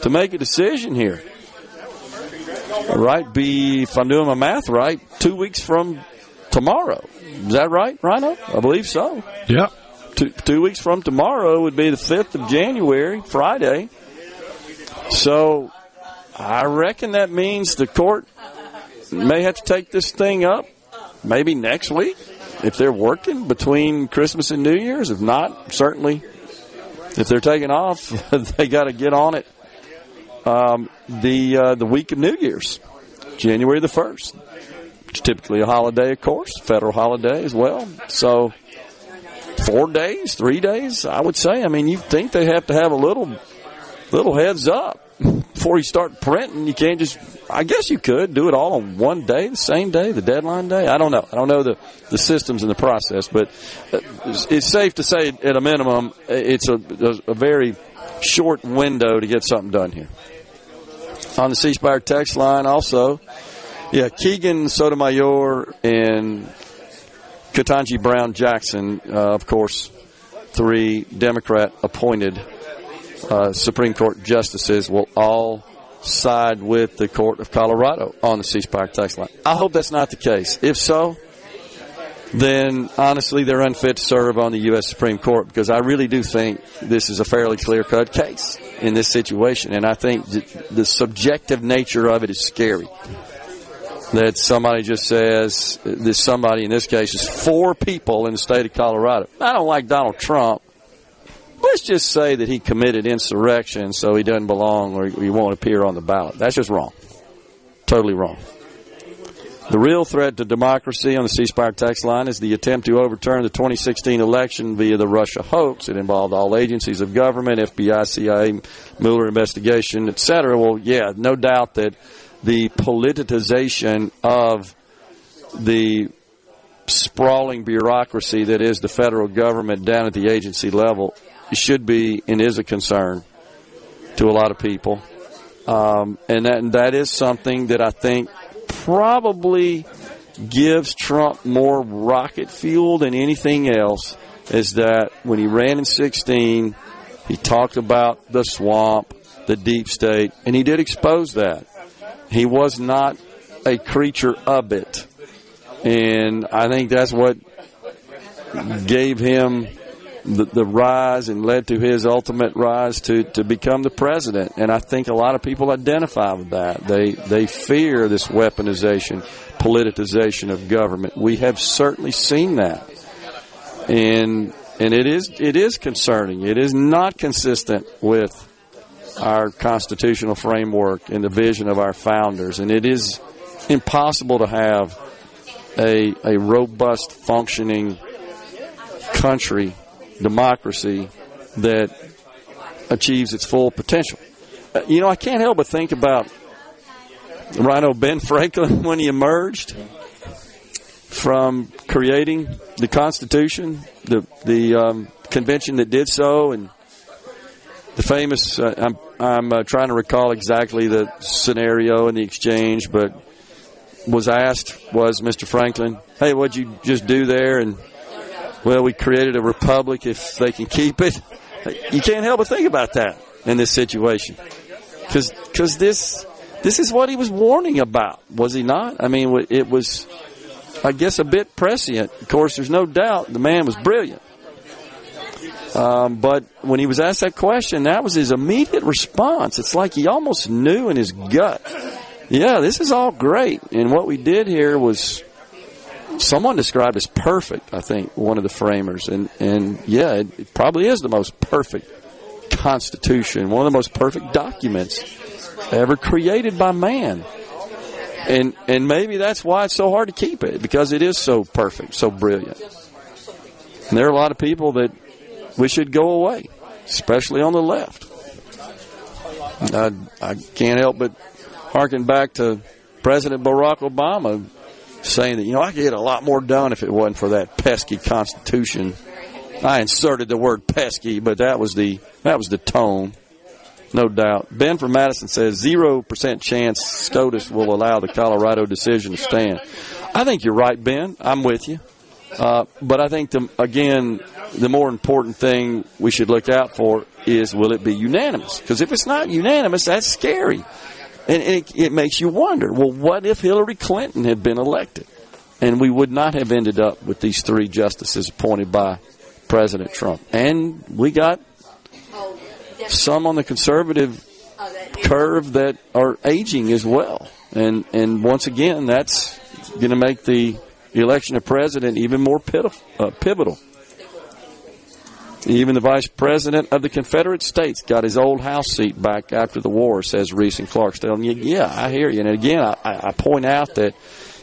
to make a decision here. Right? Be, if I'm doing my math right, two weeks from tomorrow. Is that right, Rhino? I believe so. Yeah. Two, two weeks from tomorrow would be the 5th of January, Friday. So I reckon that means the court may have to take this thing up maybe next week if they're working between Christmas and New Year's. If not, certainly if they're taking off, they got to get on it um, the uh, the week of New Year's, January the first. It's typically a holiday, of course, federal holiday as well. So four days, three days, I would say. I mean, you think they have to have a little little heads up before you start printing. You can't just. I guess you could do it all on one day, the same day, the deadline day. I don't know. I don't know the the systems and the process, but uh, it's safe to say, at a minimum, it's a, a very short window to get something done here on the C Spire text line also. Yeah, Kagan Sotomayor and Ketanji Brown Jackson, uh, of course, three Democrat appointed uh, Supreme Court justices will all side with the Court of Colorado on the C Spire text line. I hope that's not the case. If so, then honestly they're unfit to serve on the U.S. Supreme Court because I really do think this is a fairly clear cut case in this situation. And I think the subjective nature of it is scary. That somebody just says, this somebody in this case is four people in the state of Colorado. I don't like Donald Trump. Let's just say that he committed insurrection so he doesn't belong or he won't appear on the ballot. That's just wrong. Totally wrong. The real threat to democracy on the C Spire text line is the attempt to overturn the 2016 election via the Russia hoax. It involved all agencies of government, FBI, CIA, Mueller investigation, etc. Well, yeah, no doubt that the politicization of the sprawling bureaucracy that is the federal government down at the agency level should be and is a concern to a lot of people. Um, and that, and that is something that I think probably gives Trump more rocket fuel than anything else is that when he ran in 16, he talked about the swamp, the deep state, and he did expose that. He was not a creature of it. And I think that's what gave him the, the rise and led to his ultimate rise to, to become the president. And I think a lot of people identify with that. They they fear this weaponization, politicization of government. We have certainly seen that, and and it is it is concerning. It is not consistent with our constitutional framework and the vision of our founders, and it is impossible to have a a robust, functioning country, democracy that achieves its full potential. Uh, you know, I can't help but think about Rhino Ben Franklin when he emerged from creating the Constitution, the the um, convention that did so, and the famous. Uh, I'm I'm uh, trying to recall exactly the scenario and the exchange, but was asked was Mr. Franklin, "Hey, what'd you just do there?" And well, we created a republic if they can keep it. You can't help but think about that in this situation, because this this is what he was warning about, was he not? I mean, it was, I guess, a bit prescient. Of course, there's no doubt the man was brilliant. Um, but when he was asked that question, that was his immediate response. It's like he almost knew in his gut, yeah, this is all great. And what we did here was someone described as perfect, I think, one of the framers. And, and yeah, it, it probably is the most perfect Constitution, one of the most perfect documents ever created by man. And and maybe that's why it's so hard to keep it because it is so perfect, so brilliant. And there are a lot of people that we should go away, especially on the left. I, I can't help but harken back to President Barack Obama saying that, you know, I could get a lot more done if it wasn't for that pesky Constitution. I inserted the word pesky, but that was the that was the tone. No doubt. Ben from Madison says 0% chance SCOTUS will allow the Colorado decision to stand. I think you're right, Ben. I'm with you. Uh, but I think, the, again, the more important thing we should look out for is will it be unanimous? Because if it's not unanimous, that's scary. And it, it makes you wonder well, what if Hillary Clinton had been elected? And we would not have ended up with these three justices appointed by President Trump. And we got some on the conservative curve that are aging as well. And and once again, that's going to make the election of president even more uh, pivotal. Even the vice president of the Confederate States got his old House seat back after the war, says Reese in Clarksdale. And yeah, I hear you. And again, I, I point out that,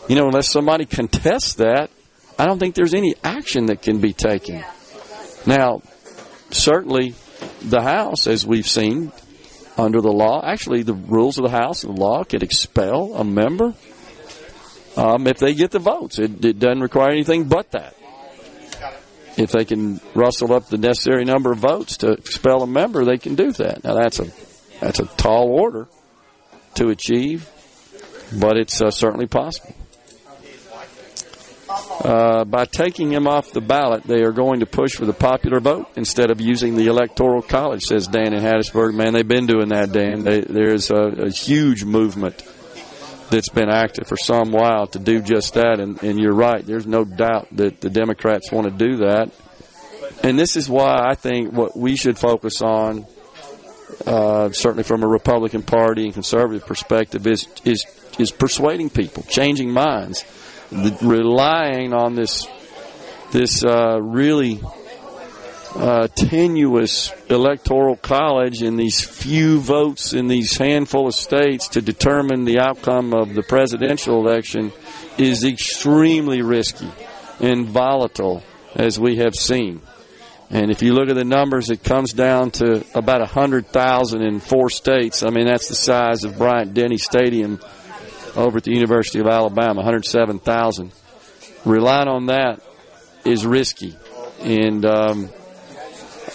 you know, unless somebody contests that, I don't think there's any action that can be taken. Now, certainly the House, as we've seen under the law, actually the rules of the House and the law could expel a member um, if they get the votes. It, it doesn't require anything but that. If they can rustle up the necessary number of votes to expel a member, they can do that. Now that's a that's a tall order to achieve, but it's uh, certainly possible. Uh, by taking him off the ballot, they are going to push for the popular vote instead of using the electoral college, says Dan in Hattiesburg. Man, they've been doing that, Dan. They, there's a, a, huge movement that's been active for some while to do just that. And, and you're right. There's no doubt that the Democrats want to do that. And this is why I think what we should focus on, uh, certainly from a Republican Party and conservative perspective, is is is persuading people, changing minds the, relying on this this uh, really uh, tenuous electoral college and these few votes in these handful of states to determine the outcome of the presidential election is extremely risky and volatile, as we have seen. And if you look at the numbers, it comes down to about 100,000 in four states. I mean, that's the size of Bryant Denny Stadium over at the University of Alabama, 107,000. Relying on that is risky, and um,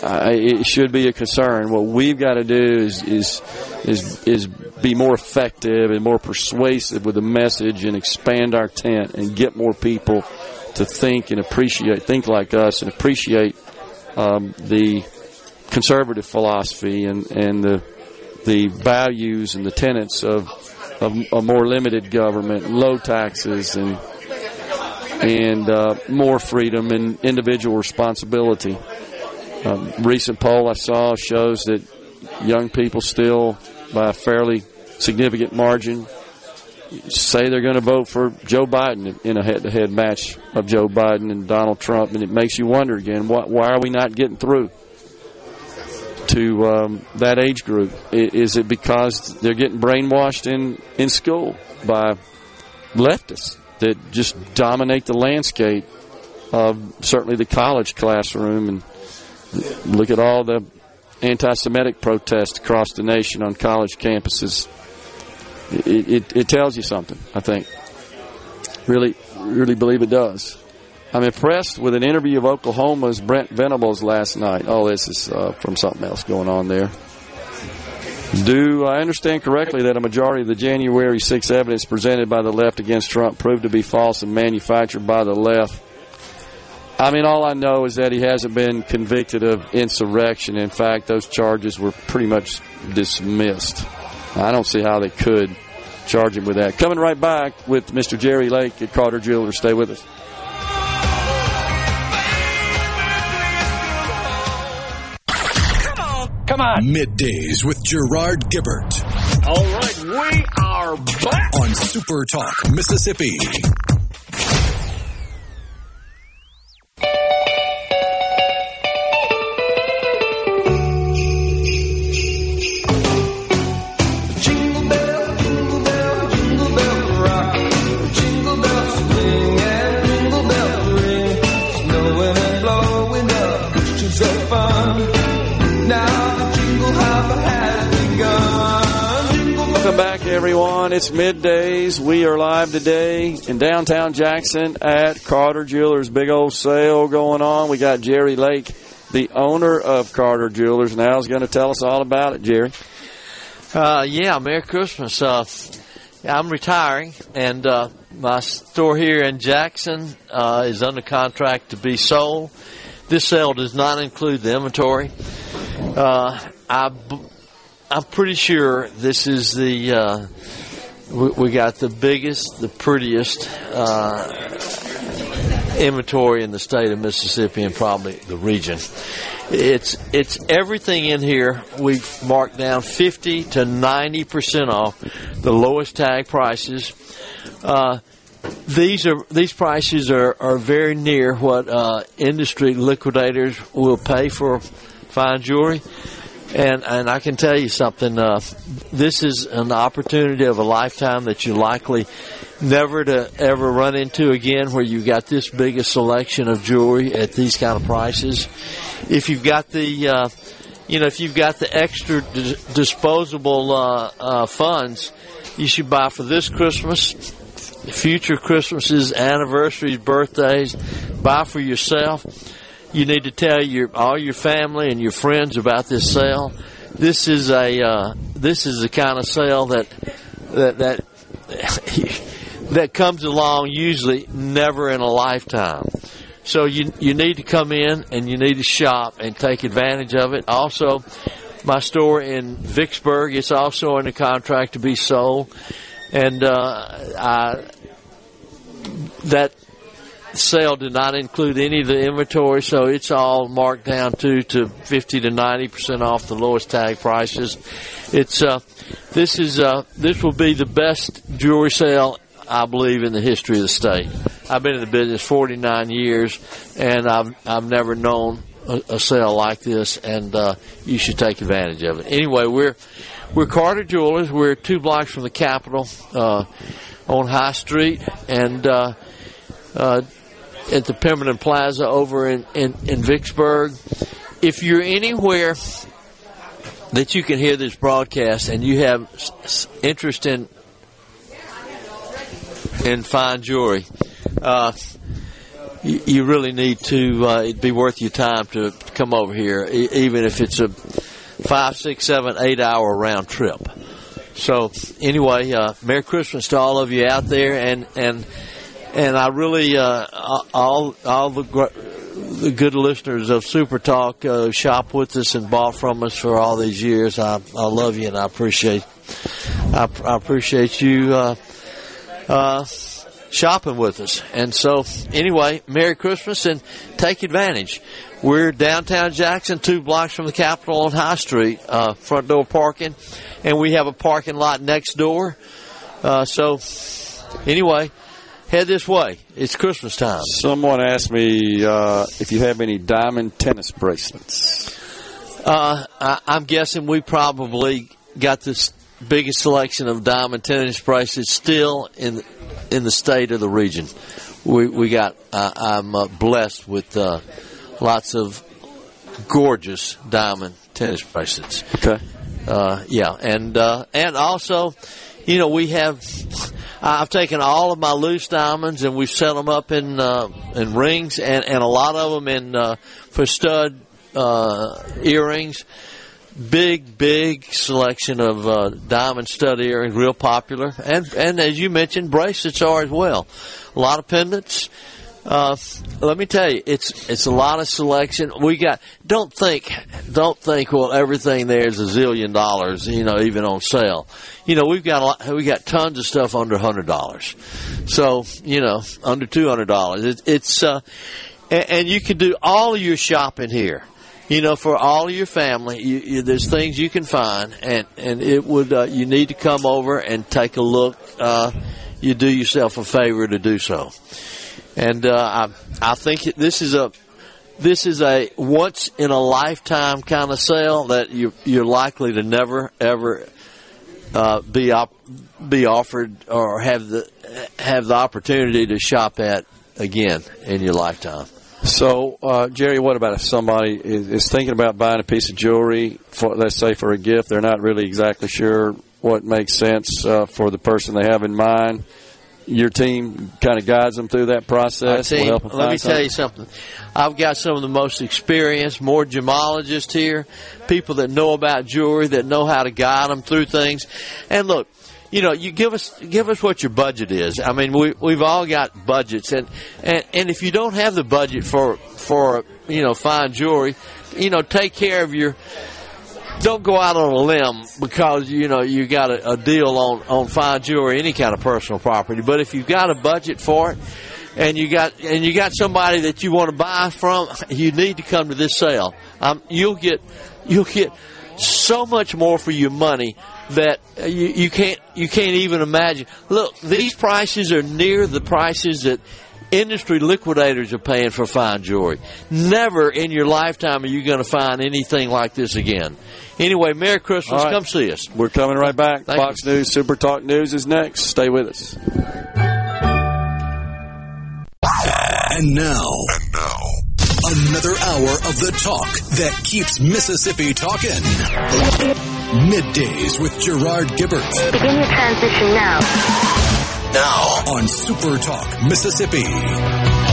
I, it should be a concern. What we've got to do is is is is be more effective and more persuasive with the message, and expand our tent, and get more people to think and appreciate, think like us, and appreciate um, the conservative philosophy and and the the values and the tenets of of a more limited government, low taxes, and and uh, more freedom and individual responsibility. Um, recent poll I saw shows that young people still, by a fairly significant margin, say they're going to vote for Joe Biden in a head-to-head match of Joe Biden and Donald Trump, and it makes you wonder again: why, why are we not getting through to um, that age group? Is it because they're getting brainwashed in, in school by leftists that just dominate the landscape of certainly the college classroom? And look at all the anti Semitic protests across the nation on college campuses. It, it, it tells you something, I think. Really, really believe it does. I'm impressed with an interview of Oklahoma's Brent Venables last night. Oh, this is uh, from something else going on there. Do I understand correctly that a majority of the January 6 evidence presented by the left against Trump proved to be false and manufactured by the left? I mean, all I know is that he hasn't been convicted of insurrection. In fact, those charges were pretty much dismissed. I don't see how they could charge him with that. Coming right back with Mr. Jerry Lake at Carter Jewelers. Stay with us. Come on. Middays with Gerard Gibert All right, we are back. on Super Talk, Mississippi. Everyone. It's middays. We are live today in downtown Jackson at Carter Jewelers. Big old sale going on. We got Jerry Lake, the owner of Carter Jewelers, now is going to tell us all about it. Jerry. Uh, yeah, Merry Christmas. Uh, I'm retiring, and uh, my store here in Jackson uh, is under contract to be sold. This sale does not include the inventory. Uh, I, I'm pretty sure this is the uh, we, we got the biggest, the prettiest uh, inventory in the state of Mississippi and probably the region. It's it's everything in here. We've marked down fifty to ninety percent off the lowest tag prices. Uh, these are these prices are, are very near what uh, industry liquidators will pay for fine jewelry. And and I can tell you something. Uh, this is an opportunity of a lifetime that you likely never to ever run into again, where you got this big a selection of jewelry at these kind of prices. If you've got the uh, you know, if you've got the extra dis- disposable uh, uh, funds, you should buy for this Christmas, future Christmases, anniversaries, birthdays. Buy for yourself. You need to tell your all your family and your friends about this sale. This is a uh, this is the kind of sale that that that that comes along usually never in a lifetime. So you you need to come in and you need to shop and take advantage of it. Also, my store in Vicksburg is also in under contract to be sold, and uh, I, that sale did not include any of the inventory, so it's all marked down to to fifty to ninety percent off the lowest tag prices. It's uh, this is uh, this will be the best jewelry sale I believe in the history of the state. I've been in the business forty nine years, and I've I've never known a, a sale like this, and uh, you should take advantage of it. Anyway, we're we're Carter Jewelers. We're two blocks from the Capitol uh, on High Street, and uh, uh, at the Pemberton Plaza over in, in, in Vicksburg. If you're anywhere that you can hear this broadcast and you have interest in in fine jewelry, uh, you, you really need to. Uh, it'd be worth your time to come over here, e- even if it's a five, six, seven, eight hour round trip. So anyway, uh, Merry Christmas to all of you out there, and and and I really uh, all all the the good listeners of Super Talk uh, shop with us and bought from us for all these years. I I love you and I appreciate I, I appreciate you uh, uh, shopping with us. And so anyway, Merry Christmas and take advantage. We're downtown Jackson, two blocks from the Capitol on High Street, uh, front door parking, and we have a parking lot next door. Uh, so anyway head this way. It's Christmas time. Someone asked me uh, if you have any diamond tennis bracelets. Uh, I, I'm guessing we probably got the biggest selection of diamond tennis bracelets still in in the state of the region. We we got. Uh, I'm uh, blessed with uh, lots of gorgeous diamond tennis bracelets. Okay. Uh, yeah, and uh, and also, you know, we have. I've taken all of my loose diamonds and we've set them up in uh, in rings and, and a lot of them in uh, for stud uh, earrings. Big, big selection of uh, diamond stud earrings, real popular, and and as you mentioned, bracelets are as well. A lot of pendants. Uh, let me tell you, it's it's a lot of selection. We got. Don't think, don't think. Well, everything there is a zillion dollars. You know, even on sale. You know, we've got a lot, we got tons of stuff under hundred dollars. So you know, under two hundred dollars. It, it's uh, and, and you can do all of your shopping here you know, for all of your family, you, you, there's things you can find, and and it would uh, you need to come over and take a look. Uh, you do yourself a favor to do so, and uh, I I think this is a this is a once in a lifetime kind of sale that you you're likely to never ever uh, be op- be offered or have the have the opportunity to shop at again in your lifetime. So, uh, Jerry, what about if somebody is, is, thinking about buying a piece of jewelry, for, let's say for a gift, they're not really exactly sure what makes sense uh, for the person they have in mind? Your team kind of guides them through that process. Team, let me something. tell you something. I've got some of the most experienced, more gemologists here, people that know about jewelry, that know how to guide them through things. And look, you know, you give us give us what your budget is. I mean, we we've all got budgets, and and and if you don't have the budget for for you know fine jewelry, you know, take care of your. Don't go out on a limb because you know you got a, a deal on on fine jewelry, any kind of personal property. But if you've got a budget for it, and you got and you got somebody that you want to buy from, you need to come to this sale. Um, you'll get you'll get so much more for your money that you, you can't you can't even imagine. Look, these prices are near the prices that industry liquidators are paying for fine jewelry. Never in your lifetime are you going to find anything like this again. Anyway, Merry Christmas. Right. Come see us. We're coming right back. Thank Fox you. News Super Talk News is next. Stay with us. And now. And now. Another hour of the talk that keeps Mississippi talking. Middays with Gerard Gibert. Begin your transition now. Now on Super Talk, Mississippi.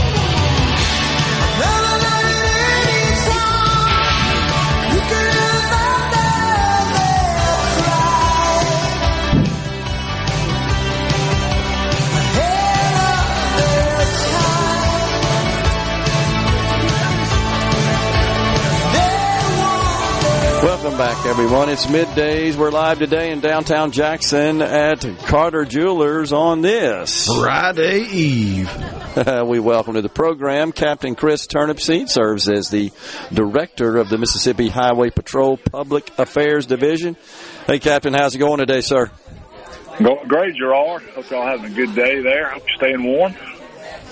Welcome back, everyone. It's middays. We're live today in downtown Jackson at Carter Jewelers on this Friday Eve. we welcome to the program Captain Chris Turnipseed serves as the director of the Mississippi Highway Patrol Public Affairs Division. Hey, Captain, how's it going today, sir? Going great, Gerard. Hope y'all having a good day there. Hope you're staying warm.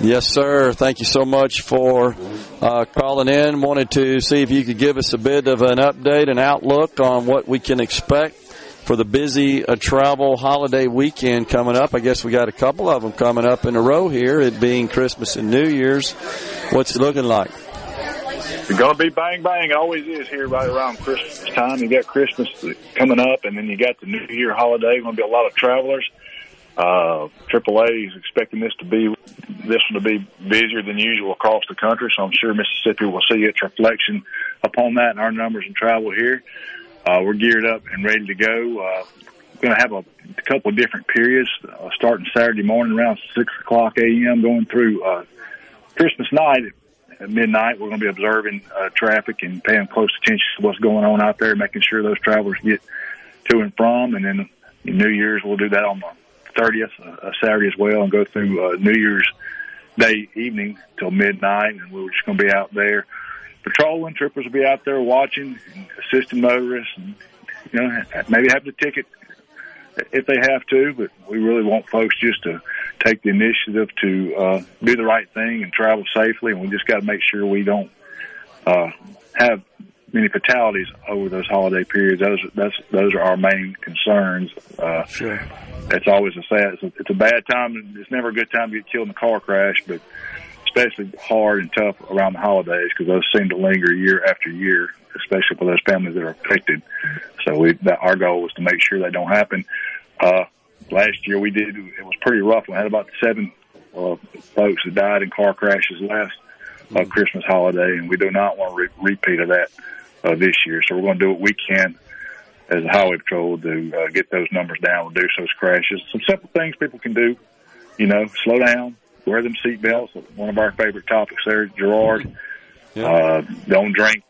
Yes, sir. Thank you so much for uh, calling in. Wanted to see if you could give us a bit of an update an outlook on what we can expect for the busy uh, travel holiday weekend coming up. I guess we got a couple of them coming up in a row here, it being Christmas and New Year's. What's it looking like? It's going to be bang bang. It always is here right around Christmas time. You got Christmas coming up, and then you got the New Year holiday. Going to be a lot of travelers. Uh, AAA is expecting this to be this one to be busier than usual across the country, so I'm sure Mississippi will see its reflection upon that in our numbers and travel here. Uh, we're geared up and ready to go. Uh, going to have a, a couple of different periods uh, starting Saturday morning around six o'clock a.m. going through uh, Christmas night at midnight. We're going to be observing uh, traffic and paying close attention to what's going on out there, making sure those travelers get to and from. And then New Year's, we'll do that on the 30th, uh, Saturday as well, and go through uh, New Year's Day evening till midnight, and we are just going to be out there patrolling. Troopers will be out there watching, and assisting motorists, and you know maybe have the ticket if they have to. But we really want folks just to take the initiative to uh, do the right thing and travel safely, and we just got to make sure we don't uh, have many fatalities over those holiday periods. Those that's those are our main concerns. Uh, sure. It's always a sad. It's a, it's a bad time. It's never a good time to get killed in a car crash, but especially hard and tough around the holidays because those seem to linger year after year, especially for those families that are affected. So we, that, our goal was to make sure they don't happen. Uh, last year we did. It was pretty rough. We had about seven uh, folks that died in car crashes last uh, Christmas holiday, and we do not want a re- repeat of that uh, this year. So we're going to do what we can as a highway patrol to uh, get those numbers down, reduce those crashes. Some simple things people can do, you know, slow down, wear them seat belts. One of our favorite topics there, Gerard. Uh, don't drink,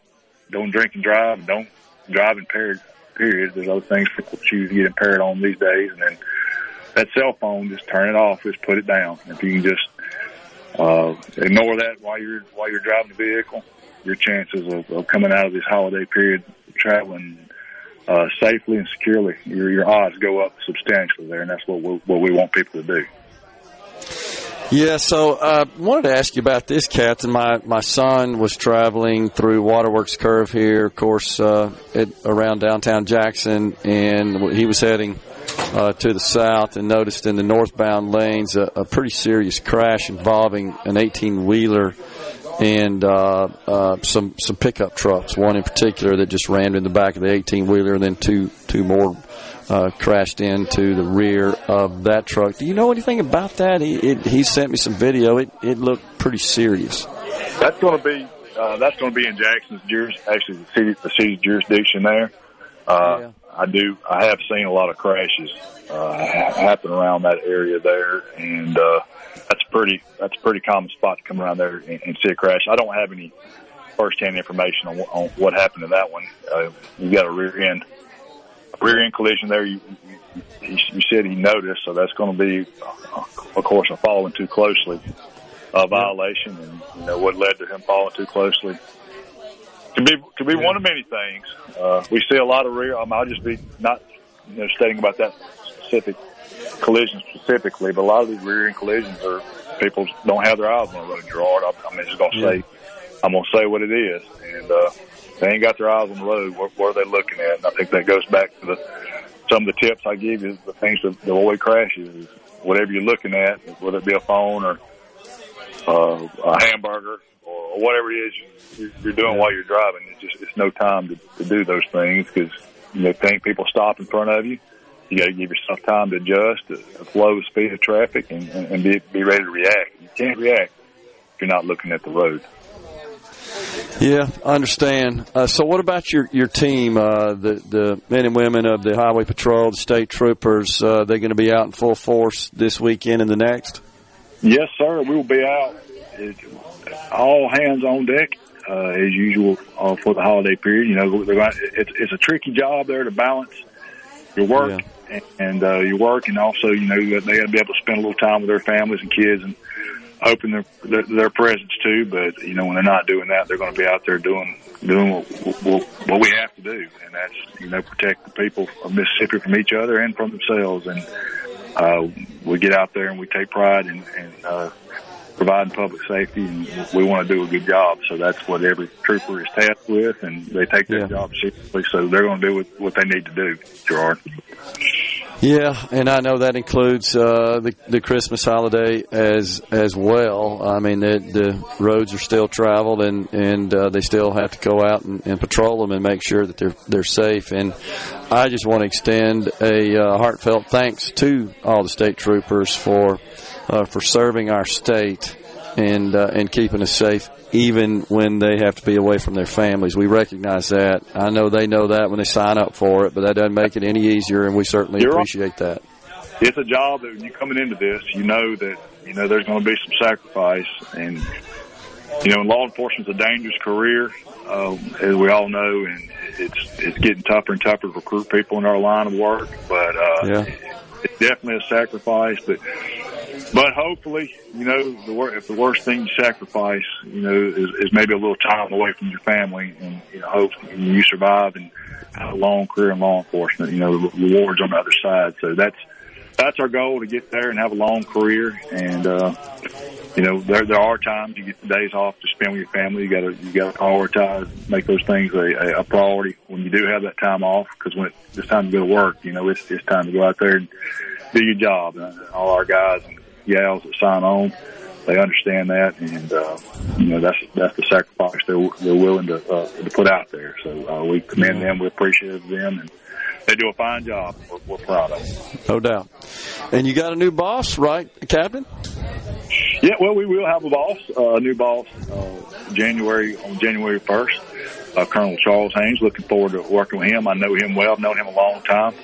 don't drink and drive. Don't drive impaired. Period. There's other things people choose to get impaired on these days, and then that cell phone, just turn it off. Just put it down. If you can just uh, ignore that while you're while you're driving the vehicle, your chances of, of coming out of this holiday period traveling uh, safely and securely, your your odds go up substantially there, and that's what we, what we want people to do. Yeah, so I uh, wanted to ask you about this, Captain. My my son was traveling through Waterworks Curve here, of course, uh, at, around downtown Jackson, and he was heading uh, to the south and noticed in the northbound lanes a, a pretty serious crash involving an 18 wheeler and uh, uh, some some pickup trucks. One in particular that just ran in the back of the 18 wheeler, and then two two more uh, crashed into the rear of that truck. Do you know anything about that? He, it, he sent me some video. It, it looked pretty serious. That's going to be uh, that's going to be in Jackson's juris, actually the city the city's jurisdiction there. Uh, yeah. I do. I have seen a lot of crashes uh, happen around that area there, and uh, that's pretty that's a pretty common spot to come around there and, and see a crash. I don't have any firsthand information on, on what happened to that one. Uh, you got a rear end rear end collision there. You, you, you said he noticed, so that's going to be, uh, of course, a following too closely a violation, and you know what led to him falling too closely. Could be could be yeah. one of many things. Uh, we see a lot of rear. Um, I'll just be not you know stating about that specific collision specifically, but a lot of these rear end collisions are people don't have their eyes on the road. Gerard, I'm, I'm just going to say, I'm to say what it is, and uh, they ain't got their eyes on the road. What, what are they looking at? And I think that goes back to the some of the tips I give you. The things that avoid crashes is whatever you're looking at, whether it be a phone or uh, a hamburger or whatever it is you're doing while you're driving. It's just it's no time to, to do those things because you know think people stop in front of you. You got to give yourself time to adjust, to, to flow the speed of traffic, and, and, be be ready to react. You can't react if you're not looking at the road. Yeah, I understand. Uh, so, what about your your team, uh, the the men and women of the Highway Patrol, the state troopers? Uh, they're going to be out in full force this weekend and the next. Yes, sir. We will be out. all hands on deck uh, as usual uh, for the holiday period. You know, it's it's a tricky job there to balance your work yeah. and, and uh, your work, and also you know they got to be able to spend a little time with their families and kids and open their, their their presence too. But you know, when they're not doing that, they're going to be out there doing doing what, what, what we have to do, and that's you know protect the people of Mississippi from each other and from themselves. And uh, we get out there and we take pride and, in uh, providing public safety, and we want to do a good job. So that's what every trooper is tasked with, and they take their yeah. job seriously. So they're going to do what, what they need to do, Gerard. Yeah, and I know that includes uh, the the Christmas holiday as as well. I mean, the, the roads are still traveled, and and uh, they still have to go out and, and patrol them and make sure that they're they're safe. And I just want to extend a uh, heartfelt thanks to all the state troopers for uh, for serving our state and uh, and keeping us safe even when they have to be away from their families. We recognize that. I know they know that when they sign up for it, but that doesn't make it any easier, and we certainly You're appreciate that. It's a job that when you're coming into this, you know that you know there's going to be some sacrifice, and you know, law enforcement's a dangerous career, uh, as we all know, and it's it's getting tougher and tougher to recruit people in our line of work. But uh, yeah. it's definitely a sacrifice, but but hopefully, you know, the wor- if the worst thing you sacrifice, you know, is, is maybe a little time away from your family, and you know, hope you survive and have a long career in law enforcement. You know, the rewards on the other side. So that's that's our goal to get there and have a long career. And uh, you know, there there are times you get the days off to spend with your family. You got to you got to prioritize, make those things a, a priority when you do have that time off. Because when it's time to go to work, you know, it's it's time to go out there and do your job. And all our guys and gals that sign on, they understand that, and uh, you know that's that's the sacrifice they're they're willing to uh, to put out there. So uh, we commend them. We appreciate them, and they do a fine job. We're, we're proud of them. No doubt. And you got a new boss, right, Captain? Yeah, well, we will have a boss, uh, a new boss, uh, January on January first. Uh, Colonel Charles Haynes. Looking forward to working with him. I know him well. I've known him a long time.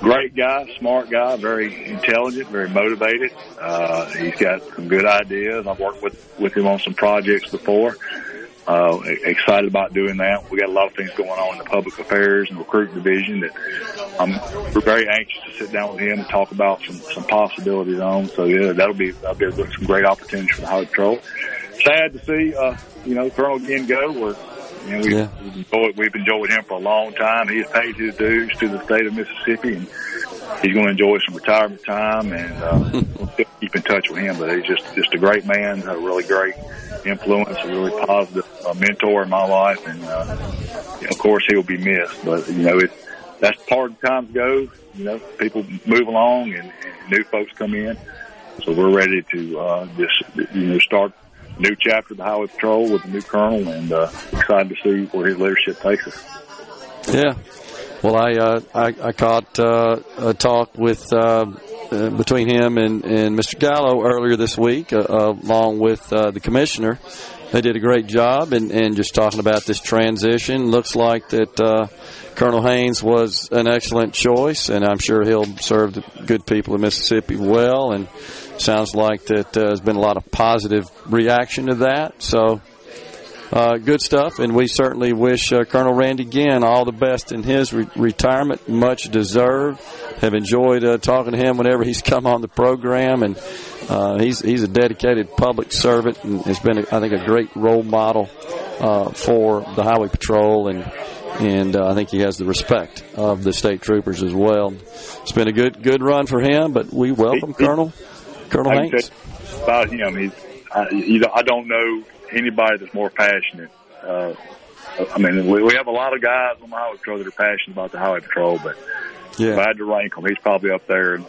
Great guy, smart guy, very intelligent, very motivated. Uh, he's got some good ideas. I've worked with with him on some projects before. Uh, excited about doing that. We got a lot of things going on in the public affairs and recruiting division that I'm we're very anxious to sit down with him and talk about some some possibilities on. So yeah, that'll be that'll be some great opportunities for the Highway Patrol. Sad to see, uh, you know, Colonel again go. We're you know, Yeah. we've, enjoyed, we've enjoyed him for a long time. He has paid his dues to the state of Mississippi, and he's going to enjoy some retirement time. And uh, we'll keep in touch with him. But he's just just a great man, a really great influence, a really positive uh, mentor in my life. And uh, of course, he'll be missed. But you know, it that's part of times go. You know, people move along, and, and new folks come in. So we're ready to uh, just you know start new chapter of the Highway Patrol with the new colonel, and uh, excited to see where his leadership takes us. Yeah. Well, I uh, I, I caught uh, a talk with uh, uh, between him and, and Mr. Gallo earlier this week, uh, along with the commissioner. They did a great job, and, and just talking about this transition. Looks like that Colonel Haynes was an excellent choice, and I'm sure he'll serve the good people of Mississippi well. And sounds like that uh, there's been a lot of positive reaction to that. So uh, good stuff, and we certainly wish uh, Colonel Randy Ginn all the best in his re- retirement. Much deserved. Have enjoyed uh, talking to him whenever he's come on the program, and uh, he's he's a dedicated public servant and has been, I think, a great role model uh, for the Highway Patrol, and and uh, I think he has the respect of the state troopers as well. It's been a good good run for him, but we welcome Colonel Colonel I can Haynes. tell you about him. He's, I, you know, I don't know anybody that's more passionate. Uh, I mean, we, we have a lot of guys on the Highway Patrol that are passionate about the Highway Patrol, but Yeah. if I had to rank him, he's probably up there in,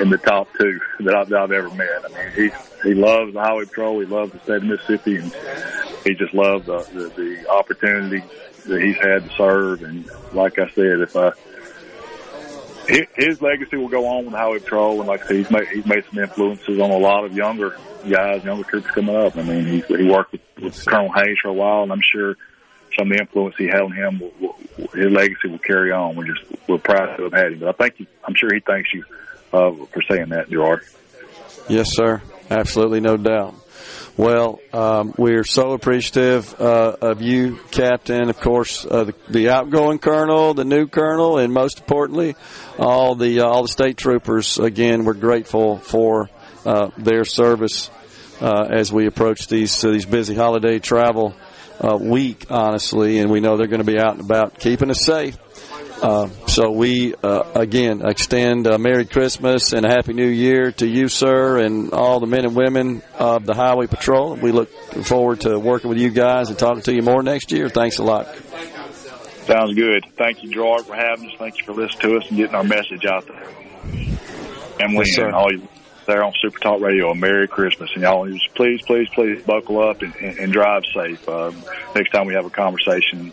in the top two that I've, that I've ever met. I mean, he he loves the Highway Patrol. He loves the state of Mississippi, and he just loves the, the, the opportunity that he's had to serve. And like I said, if I his, legacy will go on with the Highway Patrol, and like I said, he's made he's made some influences on a lot of younger guys, younger troops coming up. I mean, he he worked with, with Colonel Hayes for a while, and I'm sure some of the influence he had on him, will, will, his legacy will carry on. We're just we're proud to have had him, but I think he, I'm sure he thanks you uh, for saying that, Gerard. Yes, sir. Absolutely, no doubt. Well, um, we're so appreciative uh, of you, Captain. Of course, uh, the, the outgoing colonel, the new colonel, and most importantly, all the uh, all the state troopers. Again, we're grateful for uh, their service uh, as we approach these uh, these busy holiday travel week. Honestly, and we know they're going to be out and about, keeping us safe. Uh, so we uh, again extend a Merry Christmas and a Happy New Year to you, sir, and all the men and women of the Highway Patrol. We look forward to working with you guys and talking to you more next year. Thanks a lot. Sounds good. Thank you, Gerard, for having us. Thank you for listening to us and getting our message out there. Emily Yes, and all you there on Super Talk Radio. A Merry Christmas, and y'all please, please, please buckle up and, and, and drive safe. Um, next time we have a conversation.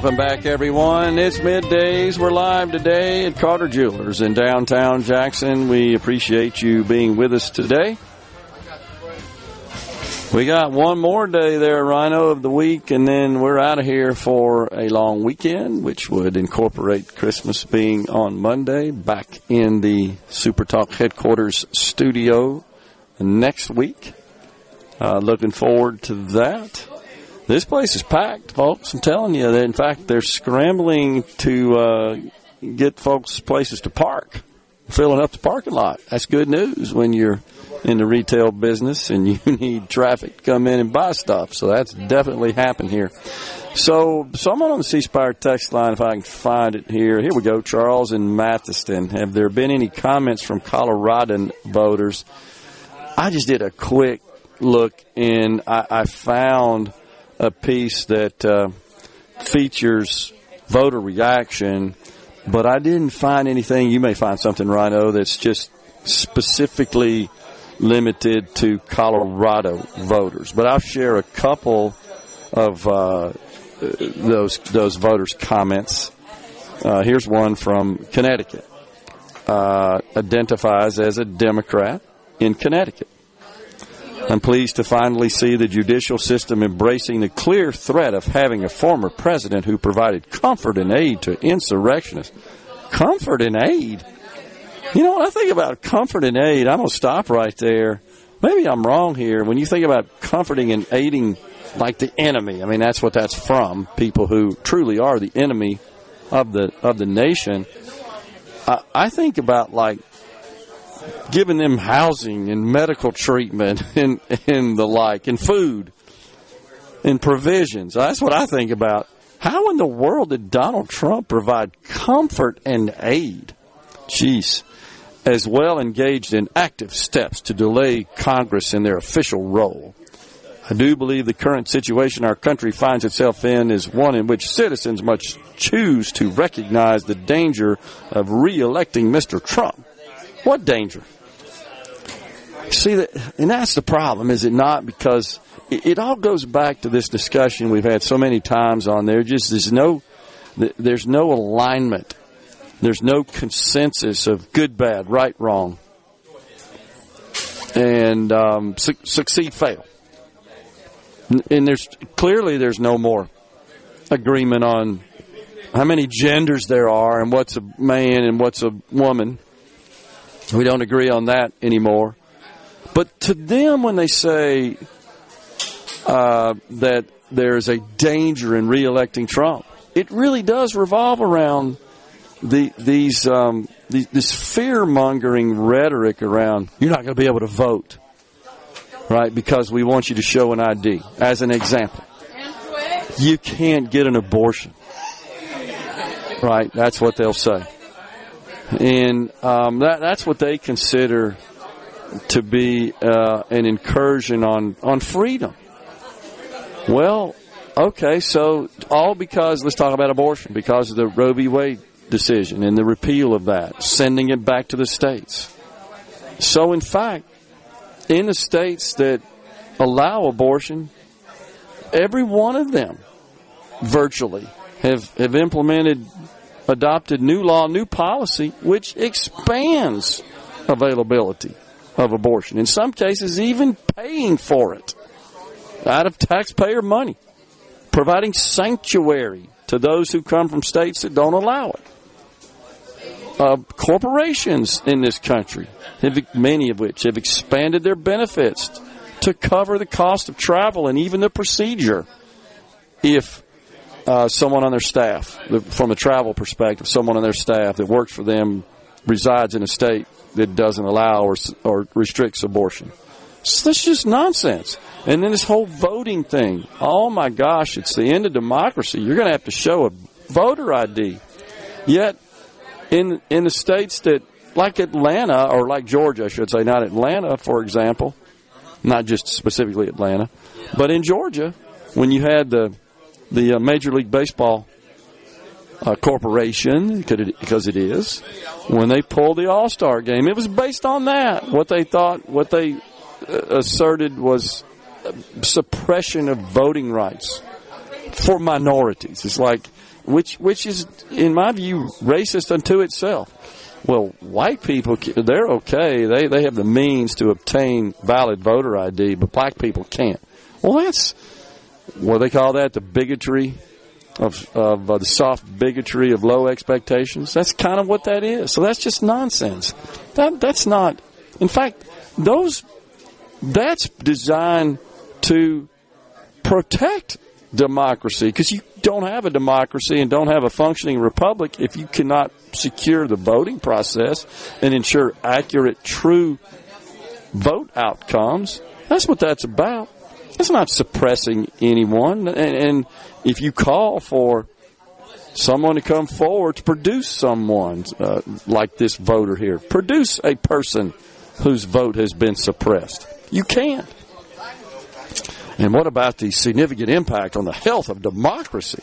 Welcome back, everyone. It's middays. We're live today at Carter Jewelers in downtown Jackson. We appreciate you being with us today. We got one more day there, Rhino, of the week, and then we're out of here for a long weekend, which would incorporate Christmas being on Monday, back in the Super Talk headquarters studio next week. Uh, looking forward to that. This place is packed, folks. I'm telling you. That, in fact, they're scrambling to uh, get folks places to park, filling up the parking lot. That's good news when you're in the retail business and you need traffic to come in and buy stuff. So that's definitely happened here. So someone on the C Spire text line, if I can find it here. Here we go. Charles and Mathiston. Have there been any comments from Colorado voters? I just did a quick look and I, I found a piece that uh, features voter reaction, but I didn't find anything. You may find something, Rhino, that's just specifically limited to Colorado voters. But I'll share a couple of uh, those those voters' comments. Uh, here's one from Connecticut. Uh, identifies as a Democrat in Connecticut. I'm pleased to finally see the judicial system embracing the clear threat of having a former president who provided comfort and aid to insurrectionists. Comfort and aid? You know, when I think about comfort and aid, I'm going to stop right there. Maybe I'm wrong here. When you think about comforting and aiding like the enemy, I mean, that's what that's from. People who truly are the enemy of the, of the nation. I, I think about like giving them housing and medical treatment and, and the like, and food and provisions. That's what I think about. How in the world did Donald Trump provide comfort and aid? Jeez. As well engaged in active steps to delay Congress in their official role. I do believe the current situation our country finds itself in is one in which citizens must choose to recognize the danger of re-electing Mr. Trump. What danger? See that, and that's the problem, is it not? Because it, it, all goes back to this discussion we've had so many times on there. Just there's no, there's no alignment. There's no consensus of good, bad, right, wrong, and um, su- succeed, fail. And there's clearly there's no more agreement on how many genders there are and what's a man and what's a woman. We don't agree on that anymore. But to them, when they say uh, that there's a danger in reelecting Trump, it really does revolve around the, these um, the, this fear mongering rhetoric around you're not going to be able to vote, right? Because we want you to show an ID. As an example, you can't get an abortion, right? That's what they'll say, and um, that that's what they consider to be uh, an incursion on, on freedom. Well, okay, so all because, let's talk about abortion, because of the Roe v. Wade decision and the repeal of that, sending it back to the states. So, in fact, in the states that allow abortion, every one of them virtually have, have implemented, adopted new law, new policy, which expands availability of abortion. In some cases, even paying for it out of taxpayer money, providing sanctuary to those who come from states that don't allow it. Uh, corporations in this country, have, many of which have expanded their benefits to cover the cost of travel and even the procedure if uh, someone on their staff, from a travel perspective, someone on their staff that works for them resides in a state that doesn't allow or, or restricts abortion. So that's just nonsense. And then this whole voting thing. Oh my gosh, it's the end of democracy. You're going to have to show a voter ID. Yet, in in the states that, like Atlanta or like Georgia, I should say, not Atlanta, for example, not just specifically Atlanta, but in Georgia, when you had the the uh, Major League Baseball uh, corporation because it is when they pulled the All Star game. It was based on that. What they thought, what they uh, asserted was suppression of voting rights for minorities. It's like which which is in my view racist unto itself. well, white people they're okay. They they have the means to obtain valid voter ID, but black people can't. Well, that's what they call that the bigotry of of uh, the soft bigotry of low expectations. That's kind of what that is. So that's just nonsense. That that's not. In fact, those that's designed to protect democracy because you don't have a democracy and don't have a functioning republic if you cannot secure the voting process and ensure accurate, true vote outcomes. That's what that's about. It's not suppressing anyone. And, and if you call for someone to come forward to produce someone uh, like this voter here, produce a person whose vote has been suppressed. You can't. And what about the significant impact on the health of democracy?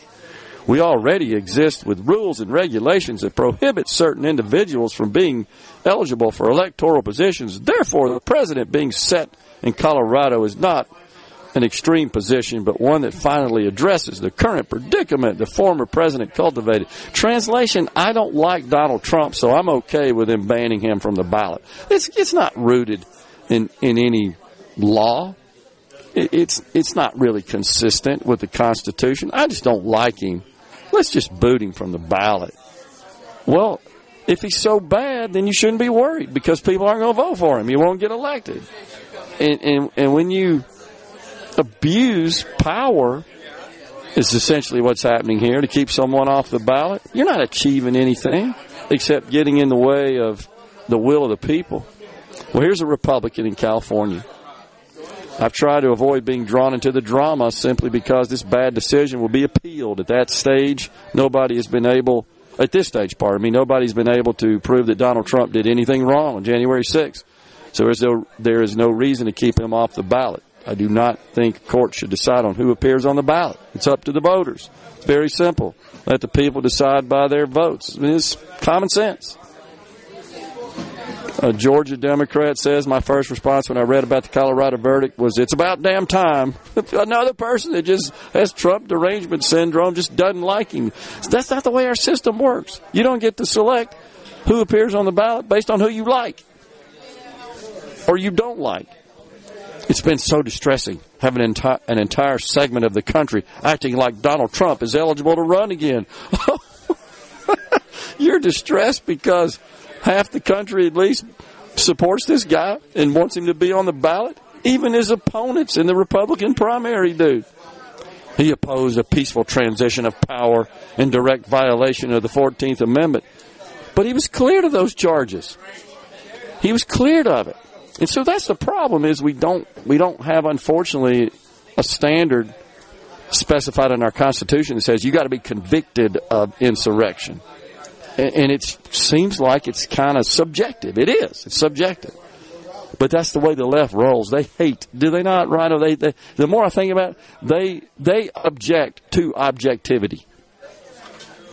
We already exist with rules and regulations that prohibit certain individuals from being eligible for electoral positions. Therefore, the president being set in Colorado is not an extreme position, but one that finally addresses the current predicament the former president cultivated. Translation, I don't like Donald Trump, so I'm okay with him banning him from the ballot. It's, it's not rooted in, in any law it's it's not really consistent with the Constitution. I just don't like him. Let's just boot him from the ballot. Well, if he's so bad, then you shouldn't be worried because people aren't going to vote for him. You won't get elected. And, and and when you abuse power, is essentially what's happening here to keep someone off the ballot. You're not achieving anything except getting in the way of the will of the people. Well, here's a Republican in California I've tried to avoid being drawn into the drama simply because this bad decision will be appealed. At that stage, nobody has been able, at this stage, pardon me, nobody's been able to prove that Donald Trump did anything wrong on January 6th. So there's no, there is no reason to keep him off the ballot. I do not think court should decide on who appears on the ballot. It's up to the voters. It's very simple. Let the people decide by their votes. It's common sense. A Georgia Democrat says my first response when I read about the Colorado verdict was, "It's about damn time." Another person that just has Trump derangement syndrome just doesn't like him. That's not the way our system works. You don't get to select who appears on the ballot based on who you like or you don't like. It's been so distressing having an, enti- an entire segment of the country acting like Donald Trump is eligible to run again. You're distressed because half the country at least supports this guy and wants him to be on the ballot. Even his opponents in the Republican primary do. He opposed a peaceful transition of power in direct violation of the 14th Amendment. But he was cleared of those charges. He was cleared of it. And so that's the problem is we don't we don't have unfortunately a standard specified in our constitution that says you got to be convicted of insurrection and it seems like it's kind of subjective. It is. It's subjective. But that's the way the left rolls. They hate, do they not, Rhino? They, they, the more I think about it, they they object to objectivity.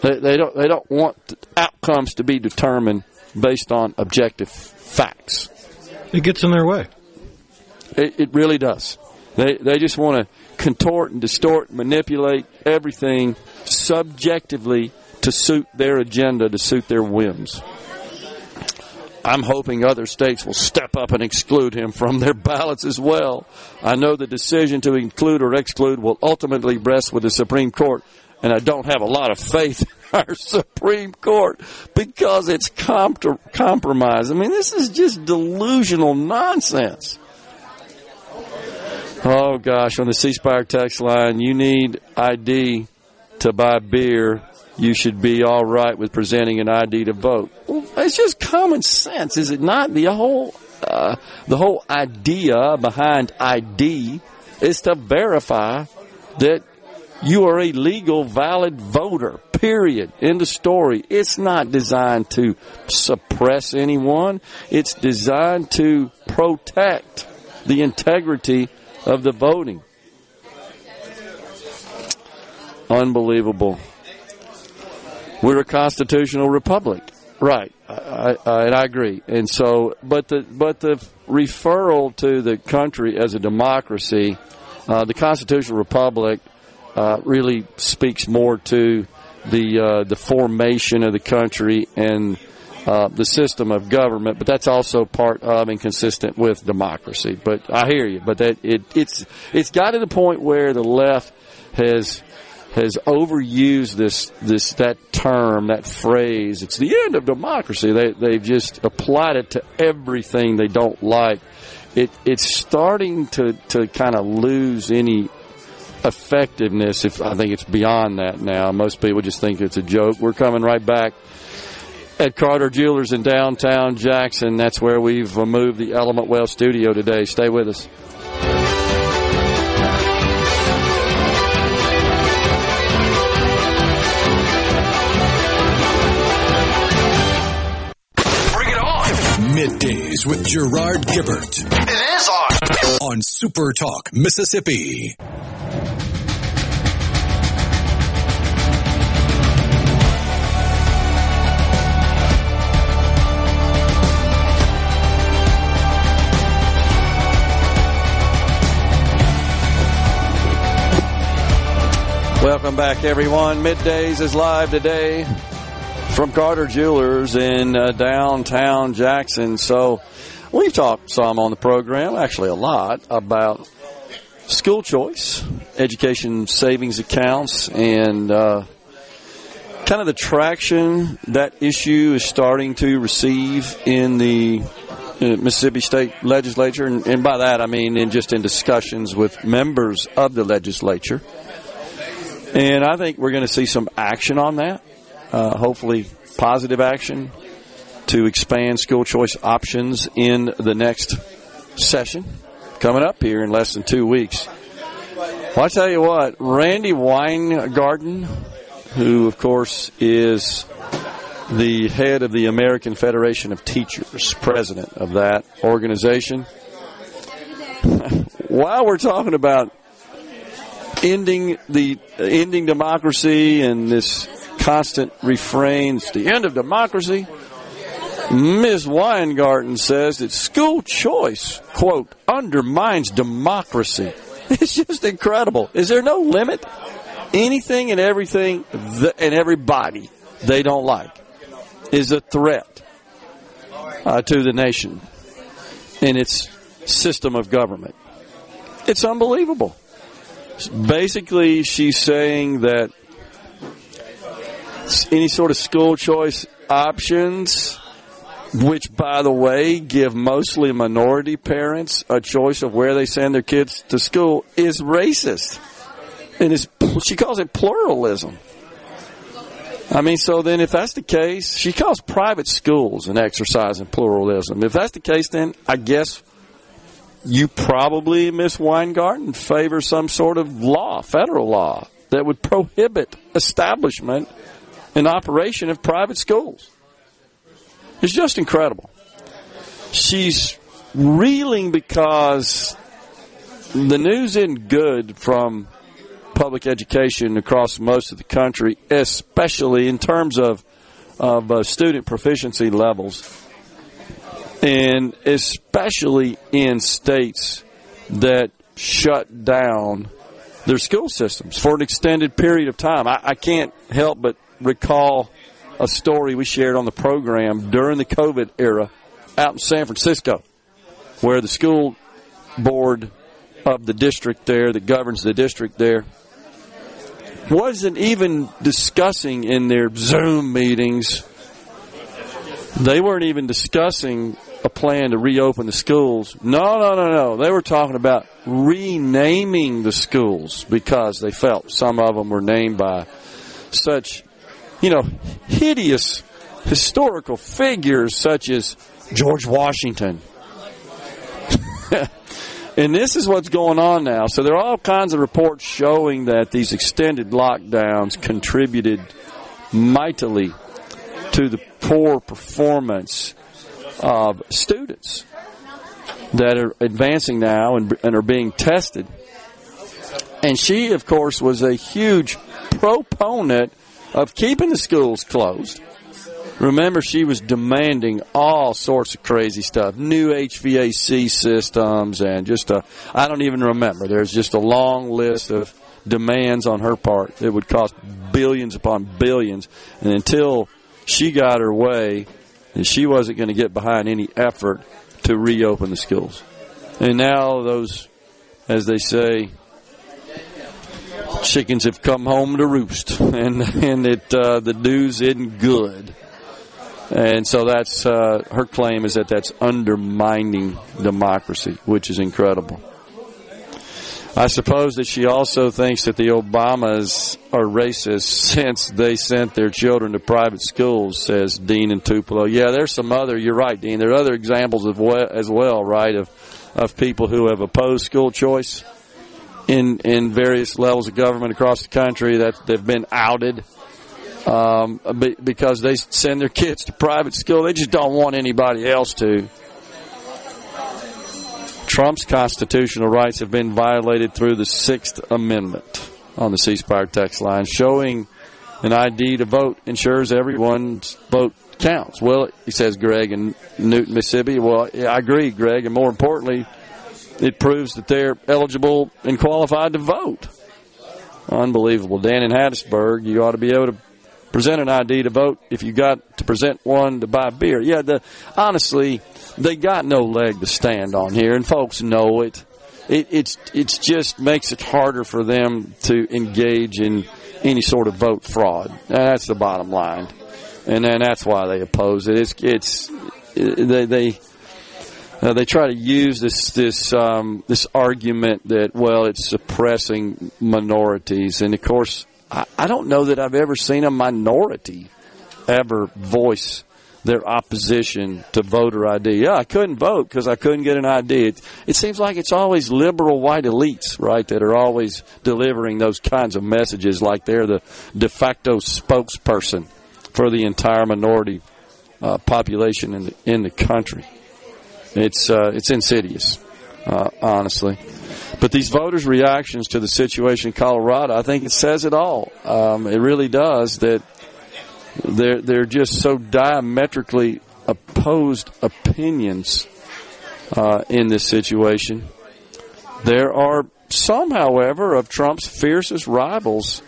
They, they don't they don't want outcomes to be determined based on objective facts. It gets in their way. It, it really does. They they just want to contort and distort, and manipulate everything subjectively to suit their agenda, to suit their whims. I'm hoping other states will step up and exclude him from their ballots as well. I know the decision to include or exclude will ultimately rest with the Supreme Court, and I don't have a lot of faith our Supreme Court because it's comp- compromise. I mean, this is just delusional nonsense. Oh gosh, on the C Spire text line, you need ID to buy beer you should be all right with presenting an ID to vote. Well, it's just common sense, is it not? The whole uh, the whole idea behind ID is to verify that you are a legal, valid voter. Period. In the story. It's not designed to suppress anyone. It's designed to protect the integrity of the voting. Unbelievable. We're a constitutional republic, right? I, I, and I agree. And so, but the but the referral to the country as a democracy, uh, the constitutional republic, uh, really speaks more to the uh, the formation of the country and uh, the system of government, but that's also part of and consistent with democracy. But I hear you. But that it, it's it's got to the point where the left has has overused this this that term that phrase. It's the end of democracy. They they've just applied it to everything they don't like. It it's starting to to kind of lose any effectiveness. If I think it's beyond that now, most people just think it's a joke. We're coming right back at Carter Jewelers in downtown Jackson. That's where we've moved the Element Wealth studio today. Stay with us. Middays with Gerard Gibert. It is on. On Super Talk, Mississippi. Welcome back, everyone. Middays is live today from Carter Jewelers in uh, downtown Jackson. So, we've talked some on the program, actually a lot, about school choice, education savings accounts, and uh, kind of the traction that issue is starting to receive in the uh, Mississippi State Legislature, and, and by that I mean in just in discussions with members of the legislature. And I think we're going to see some action on that. Uh, hopefully, positive action to expand school choice options in the next session coming up here in less than two weeks. Well, I tell you what, Randi Weingarten, who of course is the head of the American Federation of Teachers, president of that organization. While we're talking about ending the ending democracy and this constant refrains the end of democracy. Ms. Weingarten says that school choice, quote, undermines democracy. It's just incredible. Is there no limit? Anything and everything th- and everybody they don't like is a threat uh, to the nation and its system of government. It's unbelievable. Basically, she's saying that any sort of school choice options, which, by the way, give mostly minority parents a choice of where they send their kids to school, is racist. And is she calls it pluralism. I mean, so then if that's the case, she calls private schools an exercise in pluralism. If that's the case, then I guess you probably, Miss Weingarten, favor some sort of law, federal law, that would prohibit establishment and operation of private schools. It's just incredible. She's reeling because the news isn't good from public education across most of the country, especially in terms of of uh, student proficiency levels, and especially in states that shut down their school systems for an extended period of time. I, I can't help but recall a story we shared on the program during the COVID era out in San Francisco, where the school board of the district there that governs the district there wasn't even discussing in their Zoom meetings. They weren't even discussing a plan to reopen the schools. No, no, no, no. They were talking about renaming the schools because they felt some of them were named by such, you know, hideous historical figures such as George Washington. And this is what's going on now. So there are all kinds of reports showing that these extended lockdowns contributed mightily to the poor performance of students that are advancing now and, and are being tested. And she, of course, was a huge proponent of keeping the schools closed. Remember, she was demanding all sorts of crazy stuff, new HVAC systems, and just a, I don't even remember. There's just a long list of demands on her part that would cost billions upon billions. And until she got her way, she wasn't going to get behind any effort to reopen the schools. And now those, as they say, chickens have come home to roost, and and it uh, the news isn't good. And so that's uh, her claim is that that's undermining democracy, which is incredible. I suppose that she also thinks that the Obamas are racist since they sent their children to private schools, says Dean and Tupelo. Yeah, there's some other, you're right, Dean. There are other examples of well, as well, right, of, of people who have opposed school choice in, in various levels of government across the country that they've been outed um, because they send their kids to private school. They just don't want anybody else to. Trump's constitutional rights have been violated through the Sixth Amendment on the C Spire text line, showing an ID to vote ensures everyone's vote counts. Well, he says Greg in Newton, Mississippi. Well, I agree, Greg, and more importantly, it proves that they're eligible and qualified to vote. Unbelievable. Dan in Hattiesburg, you ought to be able to present an ID to vote if you got to present one to buy beer. Yeah, the honestly, they got no leg to stand on here, and folks know it. It it's it's just makes it harder for them to engage in any sort of vote fraud. And that's the bottom line, and then that's why they oppose it. It's it's they they. Uh, they try to use this this um, this argument that well it's suppressing minorities, and of course I, I don't know that I've ever seen a minority ever voice their opposition to voter ID. Yeah, I couldn't vote because I couldn't get an ID. It, it, seems like it's always liberal white elites, right, that are always delivering those kinds of messages like they're the de facto spokesperson for the entire minority uh, population in the, in the country. It's, uh, it's insidious, uh, honestly. But these voters' reactions to the situation in Colorado, I think it says it all. Um, it really does that they're they're just so diametrically opposed opinions uh, in this situation. There are some, however, of Trump's fiercest rivals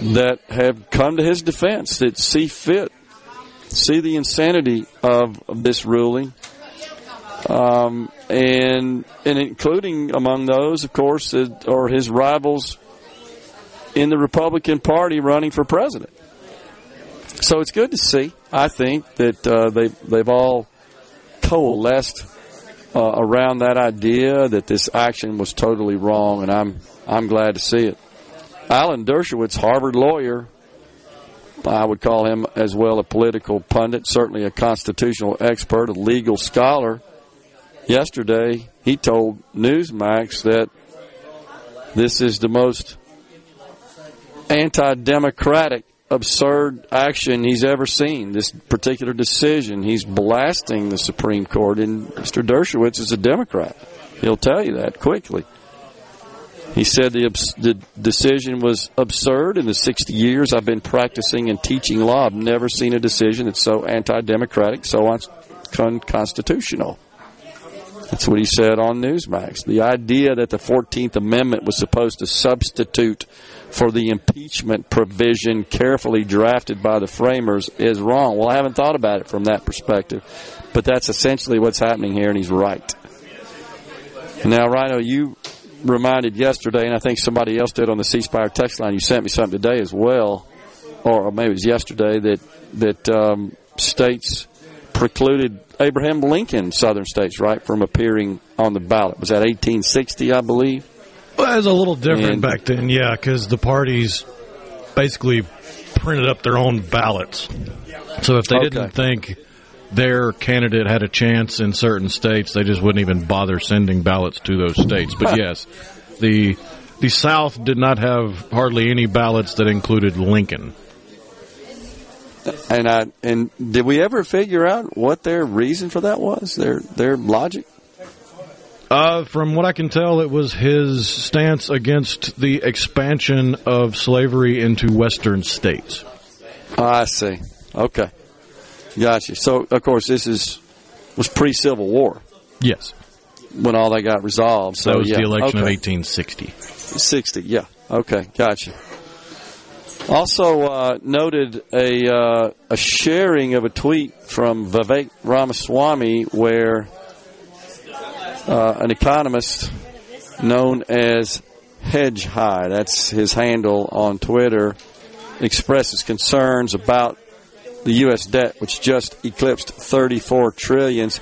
that have come to his defense that see fit, see the insanity of, of this ruling, um, and and including among those, of course, are his rivals in the Republican Party running for president. So it's good to see. I think that uh, they they've all coalesced uh, around that idea that this action was totally wrong, and I'm I'm glad to see it. Alan Dershowitz, Harvard lawyer, I would call him as well a political pundit, certainly a constitutional expert, a legal scholar. Yesterday, he told Newsmax that this is the most anti democratic absurd action he's ever seen, this particular decision. He's blasting the Supreme Court, and Mr. Dershowitz is a Democrat. He'll tell you that quickly. He said the, the decision was absurd. In the 60 years I've been practicing and teaching law, I've never seen a decision that's so anti democratic, so unconstitutional. That's what he said on Newsmax. The idea that the 14th Amendment was supposed to substitute for the impeachment provision carefully drafted by the framers is wrong. Well, I haven't thought about it from that perspective, but that's essentially what's happening here, and he's right. Now, Rhino, you reminded yesterday, and I think somebody else did on the C text line. You sent me something today as well, or maybe it was yesterday that that um, states precluded Abraham Lincoln, Southern states, right, from appearing on the ballot. Was that 1860, I believe? Well, it was a little different and, back then, yeah, because the parties basically printed up their own ballots. So if they okay. didn't think their candidate had a chance in certain states, they just wouldn't even bother sending ballots to those states. But yes, the the South did not have hardly any ballots that included Lincoln. And I and did we ever figure out what their reason for that was? Their their logic? Uh, from what I can tell, it was his stance against the expansion of slavery into Western states. Oh, I see. Okay, gotcha. So, of course, this is was pre Civil War. Yes, when all that got resolved. So that was yeah. the election okay. of 1860. 60, yeah. Okay, gotcha. Also uh, noted a uh, a sharing of a tweet from Vivek Ramaswamy where uh, an economist known as Hedge High, that's his handle on Twitter, expresses concerns about the U.S. debt, which just eclipsed 34 trillions.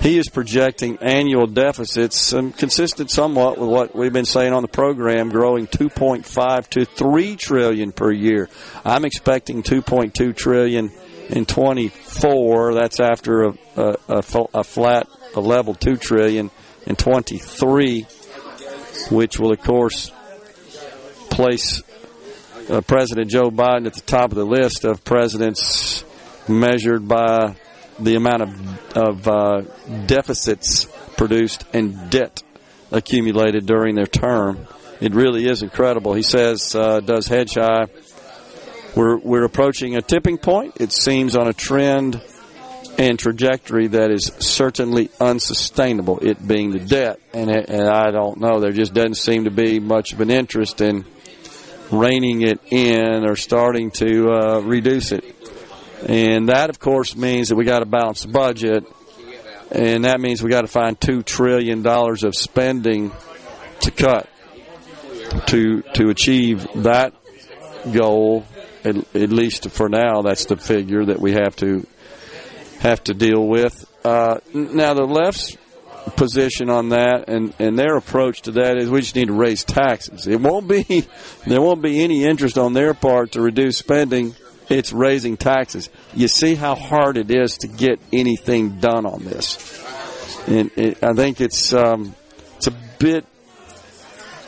He is projecting annual deficits um, consistent somewhat with what we've been saying on the program, growing 2.5 to 3 trillion per year. I'm expecting 2.2 trillion in 24. That's after a, a, a, a flat, a level 2 trillion in 23, which will of course place uh, President Joe Biden at the top of the list of presidents measured by the amount of, of uh, deficits produced and debt accumulated during their term. It really is incredible. He says, uh, does Hedge High, we're, we're approaching a tipping point. It seems on a trend and trajectory that is certainly unsustainable, it being the debt. And, it, and I don't know, there just doesn't seem to be much of an interest in reining it in or starting to uh, reduce it. And that, of course, means that we got to balance the budget, and that means we got to find two trillion dollars of spending to cut to to achieve that goal. At, at, least for now, that's the figure that we have to have to deal with. Uh, now, the left's position on that and, and their approach to that is we just need to raise taxes. It won't be there won't be any interest on their part to reduce spending it's raising taxes. You see how hard it is to get anything done on this. And it, I think it's um, it's a bit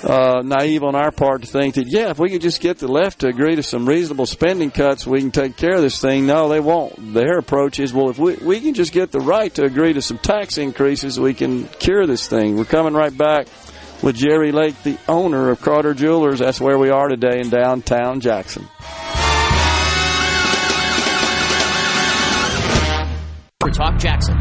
uh, naive on our part to think that yeah, if we could just get the left to agree to some reasonable spending cuts, we can take care of this thing. No, they won't. Their approach is well, if we we can just get the right to agree to some tax increases, we can cure this thing. We're coming right back with Jerry Lake, the owner of Carter Jewelers. That's where we are today in downtown Jackson. Super Talk Jackson.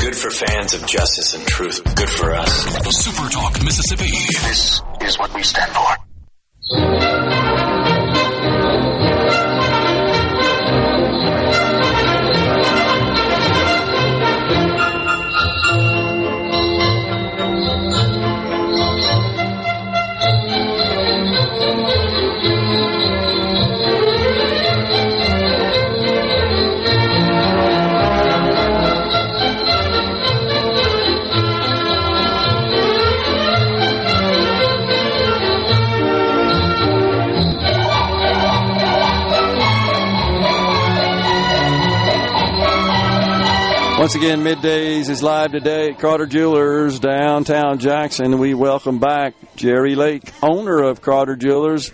Good for fans of justice and truth. Good for us. Super Talk Mississippi. This is what we stand for. Once again, Middays is live today at Carter Jewelers, downtown Jackson. We welcome back Jerry Lake, owner of Carter Jewelers.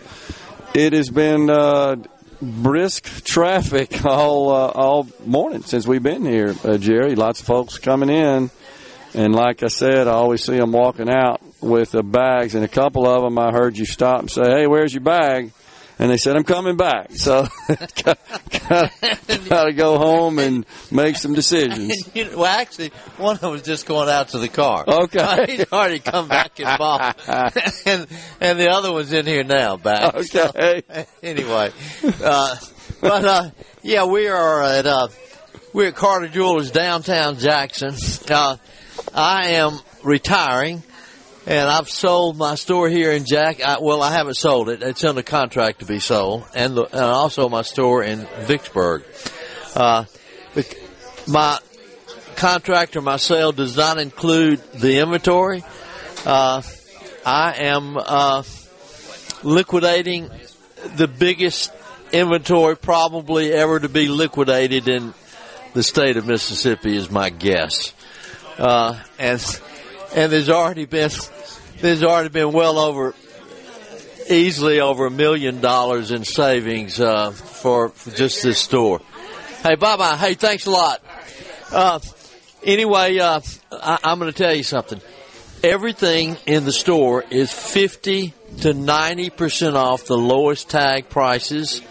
It has been uh, brisk traffic all uh, all morning since we've been here, uh, Jerry. Lots of folks coming in, and like I said, I always see them walking out with the bags. And a couple of them, I heard you stop and say, "Hey, where's your bag?" And they said I'm coming back. So got, got, to go home and make some decisions. You well, actually, one of them was just going out to the car. Okay, he'd already come back and bought, and and the other one's in here now back. Okay. So, anyway, uh, but uh, yeah, we are at uh, we're at Carter Jewelers downtown Jackson. Uh, I am retiring and I've sold my store here in Jack. I, well, I haven't sold it; it's under contract to be sold, and, the, and also my store in Vicksburg. Uh, my contract or my sale does not include the inventory. Uh, I am uh, liquidating the biggest inventory probably ever to be liquidated in the state of Mississippi, is my guess. Uh, and and there's already been there's already been well over easily over a million dollars in savings uh, for, just this store. Hey, bye bye. Hey, thanks a lot. Uh, anyway, uh, I, I'm going to tell you something. Everything in the store is 50 to 90 percent off the lowest tag prices.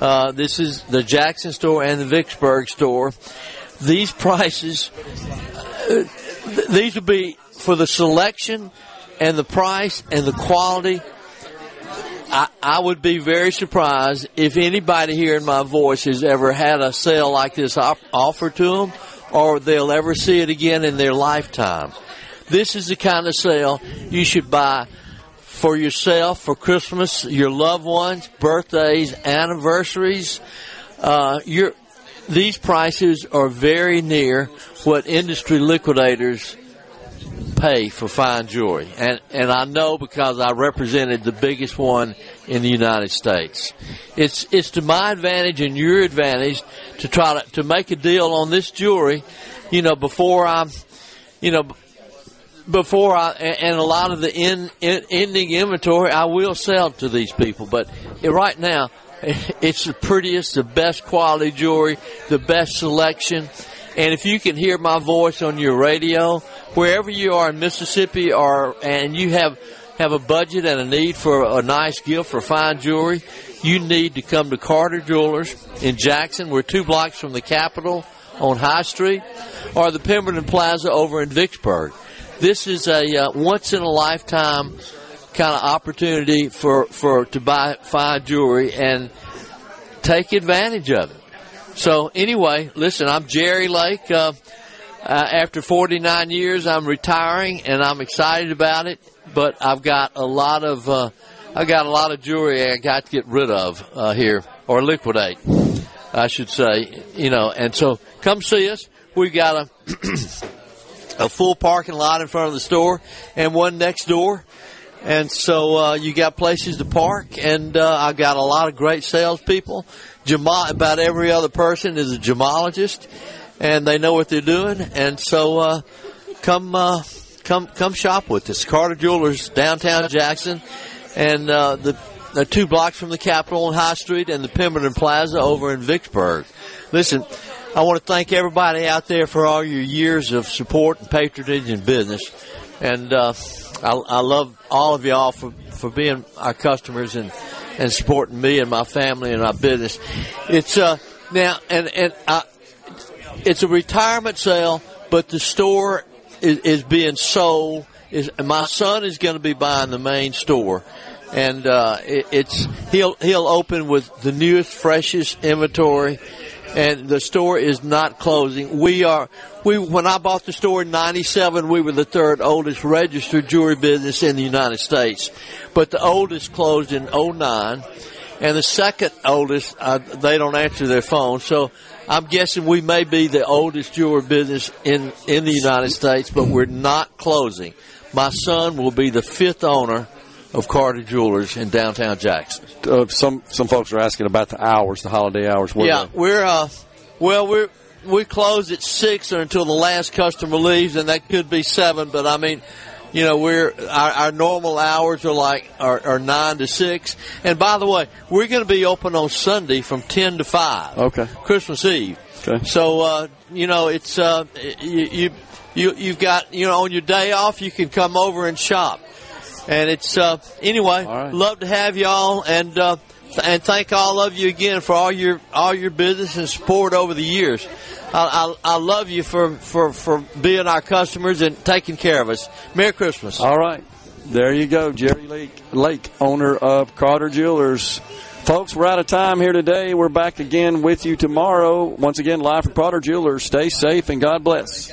Uh, this is the Jackson store and the Vicksburg store. These prices, uh, th- these will be for the selection and the price and the quality, I, I would be very surprised if anybody hearing my voice has ever had a sale like this op- offered to them, or they'll ever see it again in their lifetime. This is the kind of sale you should buy for yourself, for Christmas, your loved ones, birthdays, anniversaries. Uh, your these prices are very near what industry liquidators pay for fine jewelry, and and I know because I represented the biggest one in the United States. It's it's to my advantage and your advantage to try to to make a deal on this jewelry, you know, before I'm, you know. Before I and a lot of the in, in, ending inventory, I will sell to these people. But eh, right now, it's the prettiest, the best quality jewelry, the best selection. And if you can hear my voice on your radio, wherever you are in Mississippi or, and you have, have a budget and a need for a nice gift for fine jewelry, you need to come to Carter Jewelers in Jackson. We're two blocks from the Capitol on High Street or the Pemberton Plaza over in Vicksburg. This is a uh, once in a lifetime kind of opportunity for, for to buy fine jewelry and take advantage of it. So anyway, listen, I'm Jerry Lake. Uh, uh, after 49 years, I'm retiring, and I'm excited about it. But I've got a lot of uh, I got a lot of jewelry I got to get rid of uh, here or liquidate, I should say. You know, and so come see us. We've got a a full parking lot in front of the store and one next door. And so uh, you got places to park, and uh, I got a lot of great salespeople. Jamal, about every other person is a gemologist, and they know what they're doing. And so uh, come uh, come come shop with us. Carter Jewelers, downtown Jackson, and uh, the the two blocks from the Capitol on High Street and the Pemberton Plaza over in Vicksburg. Listen, I want to thank everybody out there for all your years of support and patronage and business, and uh, I, I love all of y'all for for being our customers and and supporting me and my family and my business. It's uh now and and I, it's a retirement sale, but the store is, is being sold. Is my son is going to be buying the main store, and uh, it, it's he'll he'll open with the newest, freshest inventory, and the store is not closing. We are we when I bought the store in '97, we were the third oldest registered jewelry business in the United States, but the oldest closed in '09, and the second oldest uh, they don't answer their phone, so. I'm guessing we may be the oldest jewelry business in, in the United States, but we're not closing. My son will be the fifth owner of Carter Jewelers in downtown Jackson. Uh, some some folks are asking about the hours, the holiday hours. What yeah, we're uh, well, we're we close at six or until the last customer leaves, and that could be seven. But I mean, you know, we're our, our normal hours are like are, are nine to six. And by the way, we're going to be open on Sunday from ten to five. Okay, Christmas Eve. Okay. So uh, you know, it's uh, you, you you you've got you know on your day off you can come over and shop. And it's uh, anyway, love to have y'all and uh, and thank all of you again for all your all your business and support over the years. I, I, I love you for, for, for being our customers and taking care of us. Merry Christmas. All right. There you go, Jerry Lake, Lake, owner of Carter Jewelers. Folks, we're out of time here today. We're back again with you tomorrow. Once again, live from Carter Jewelers. Stay safe and God bless.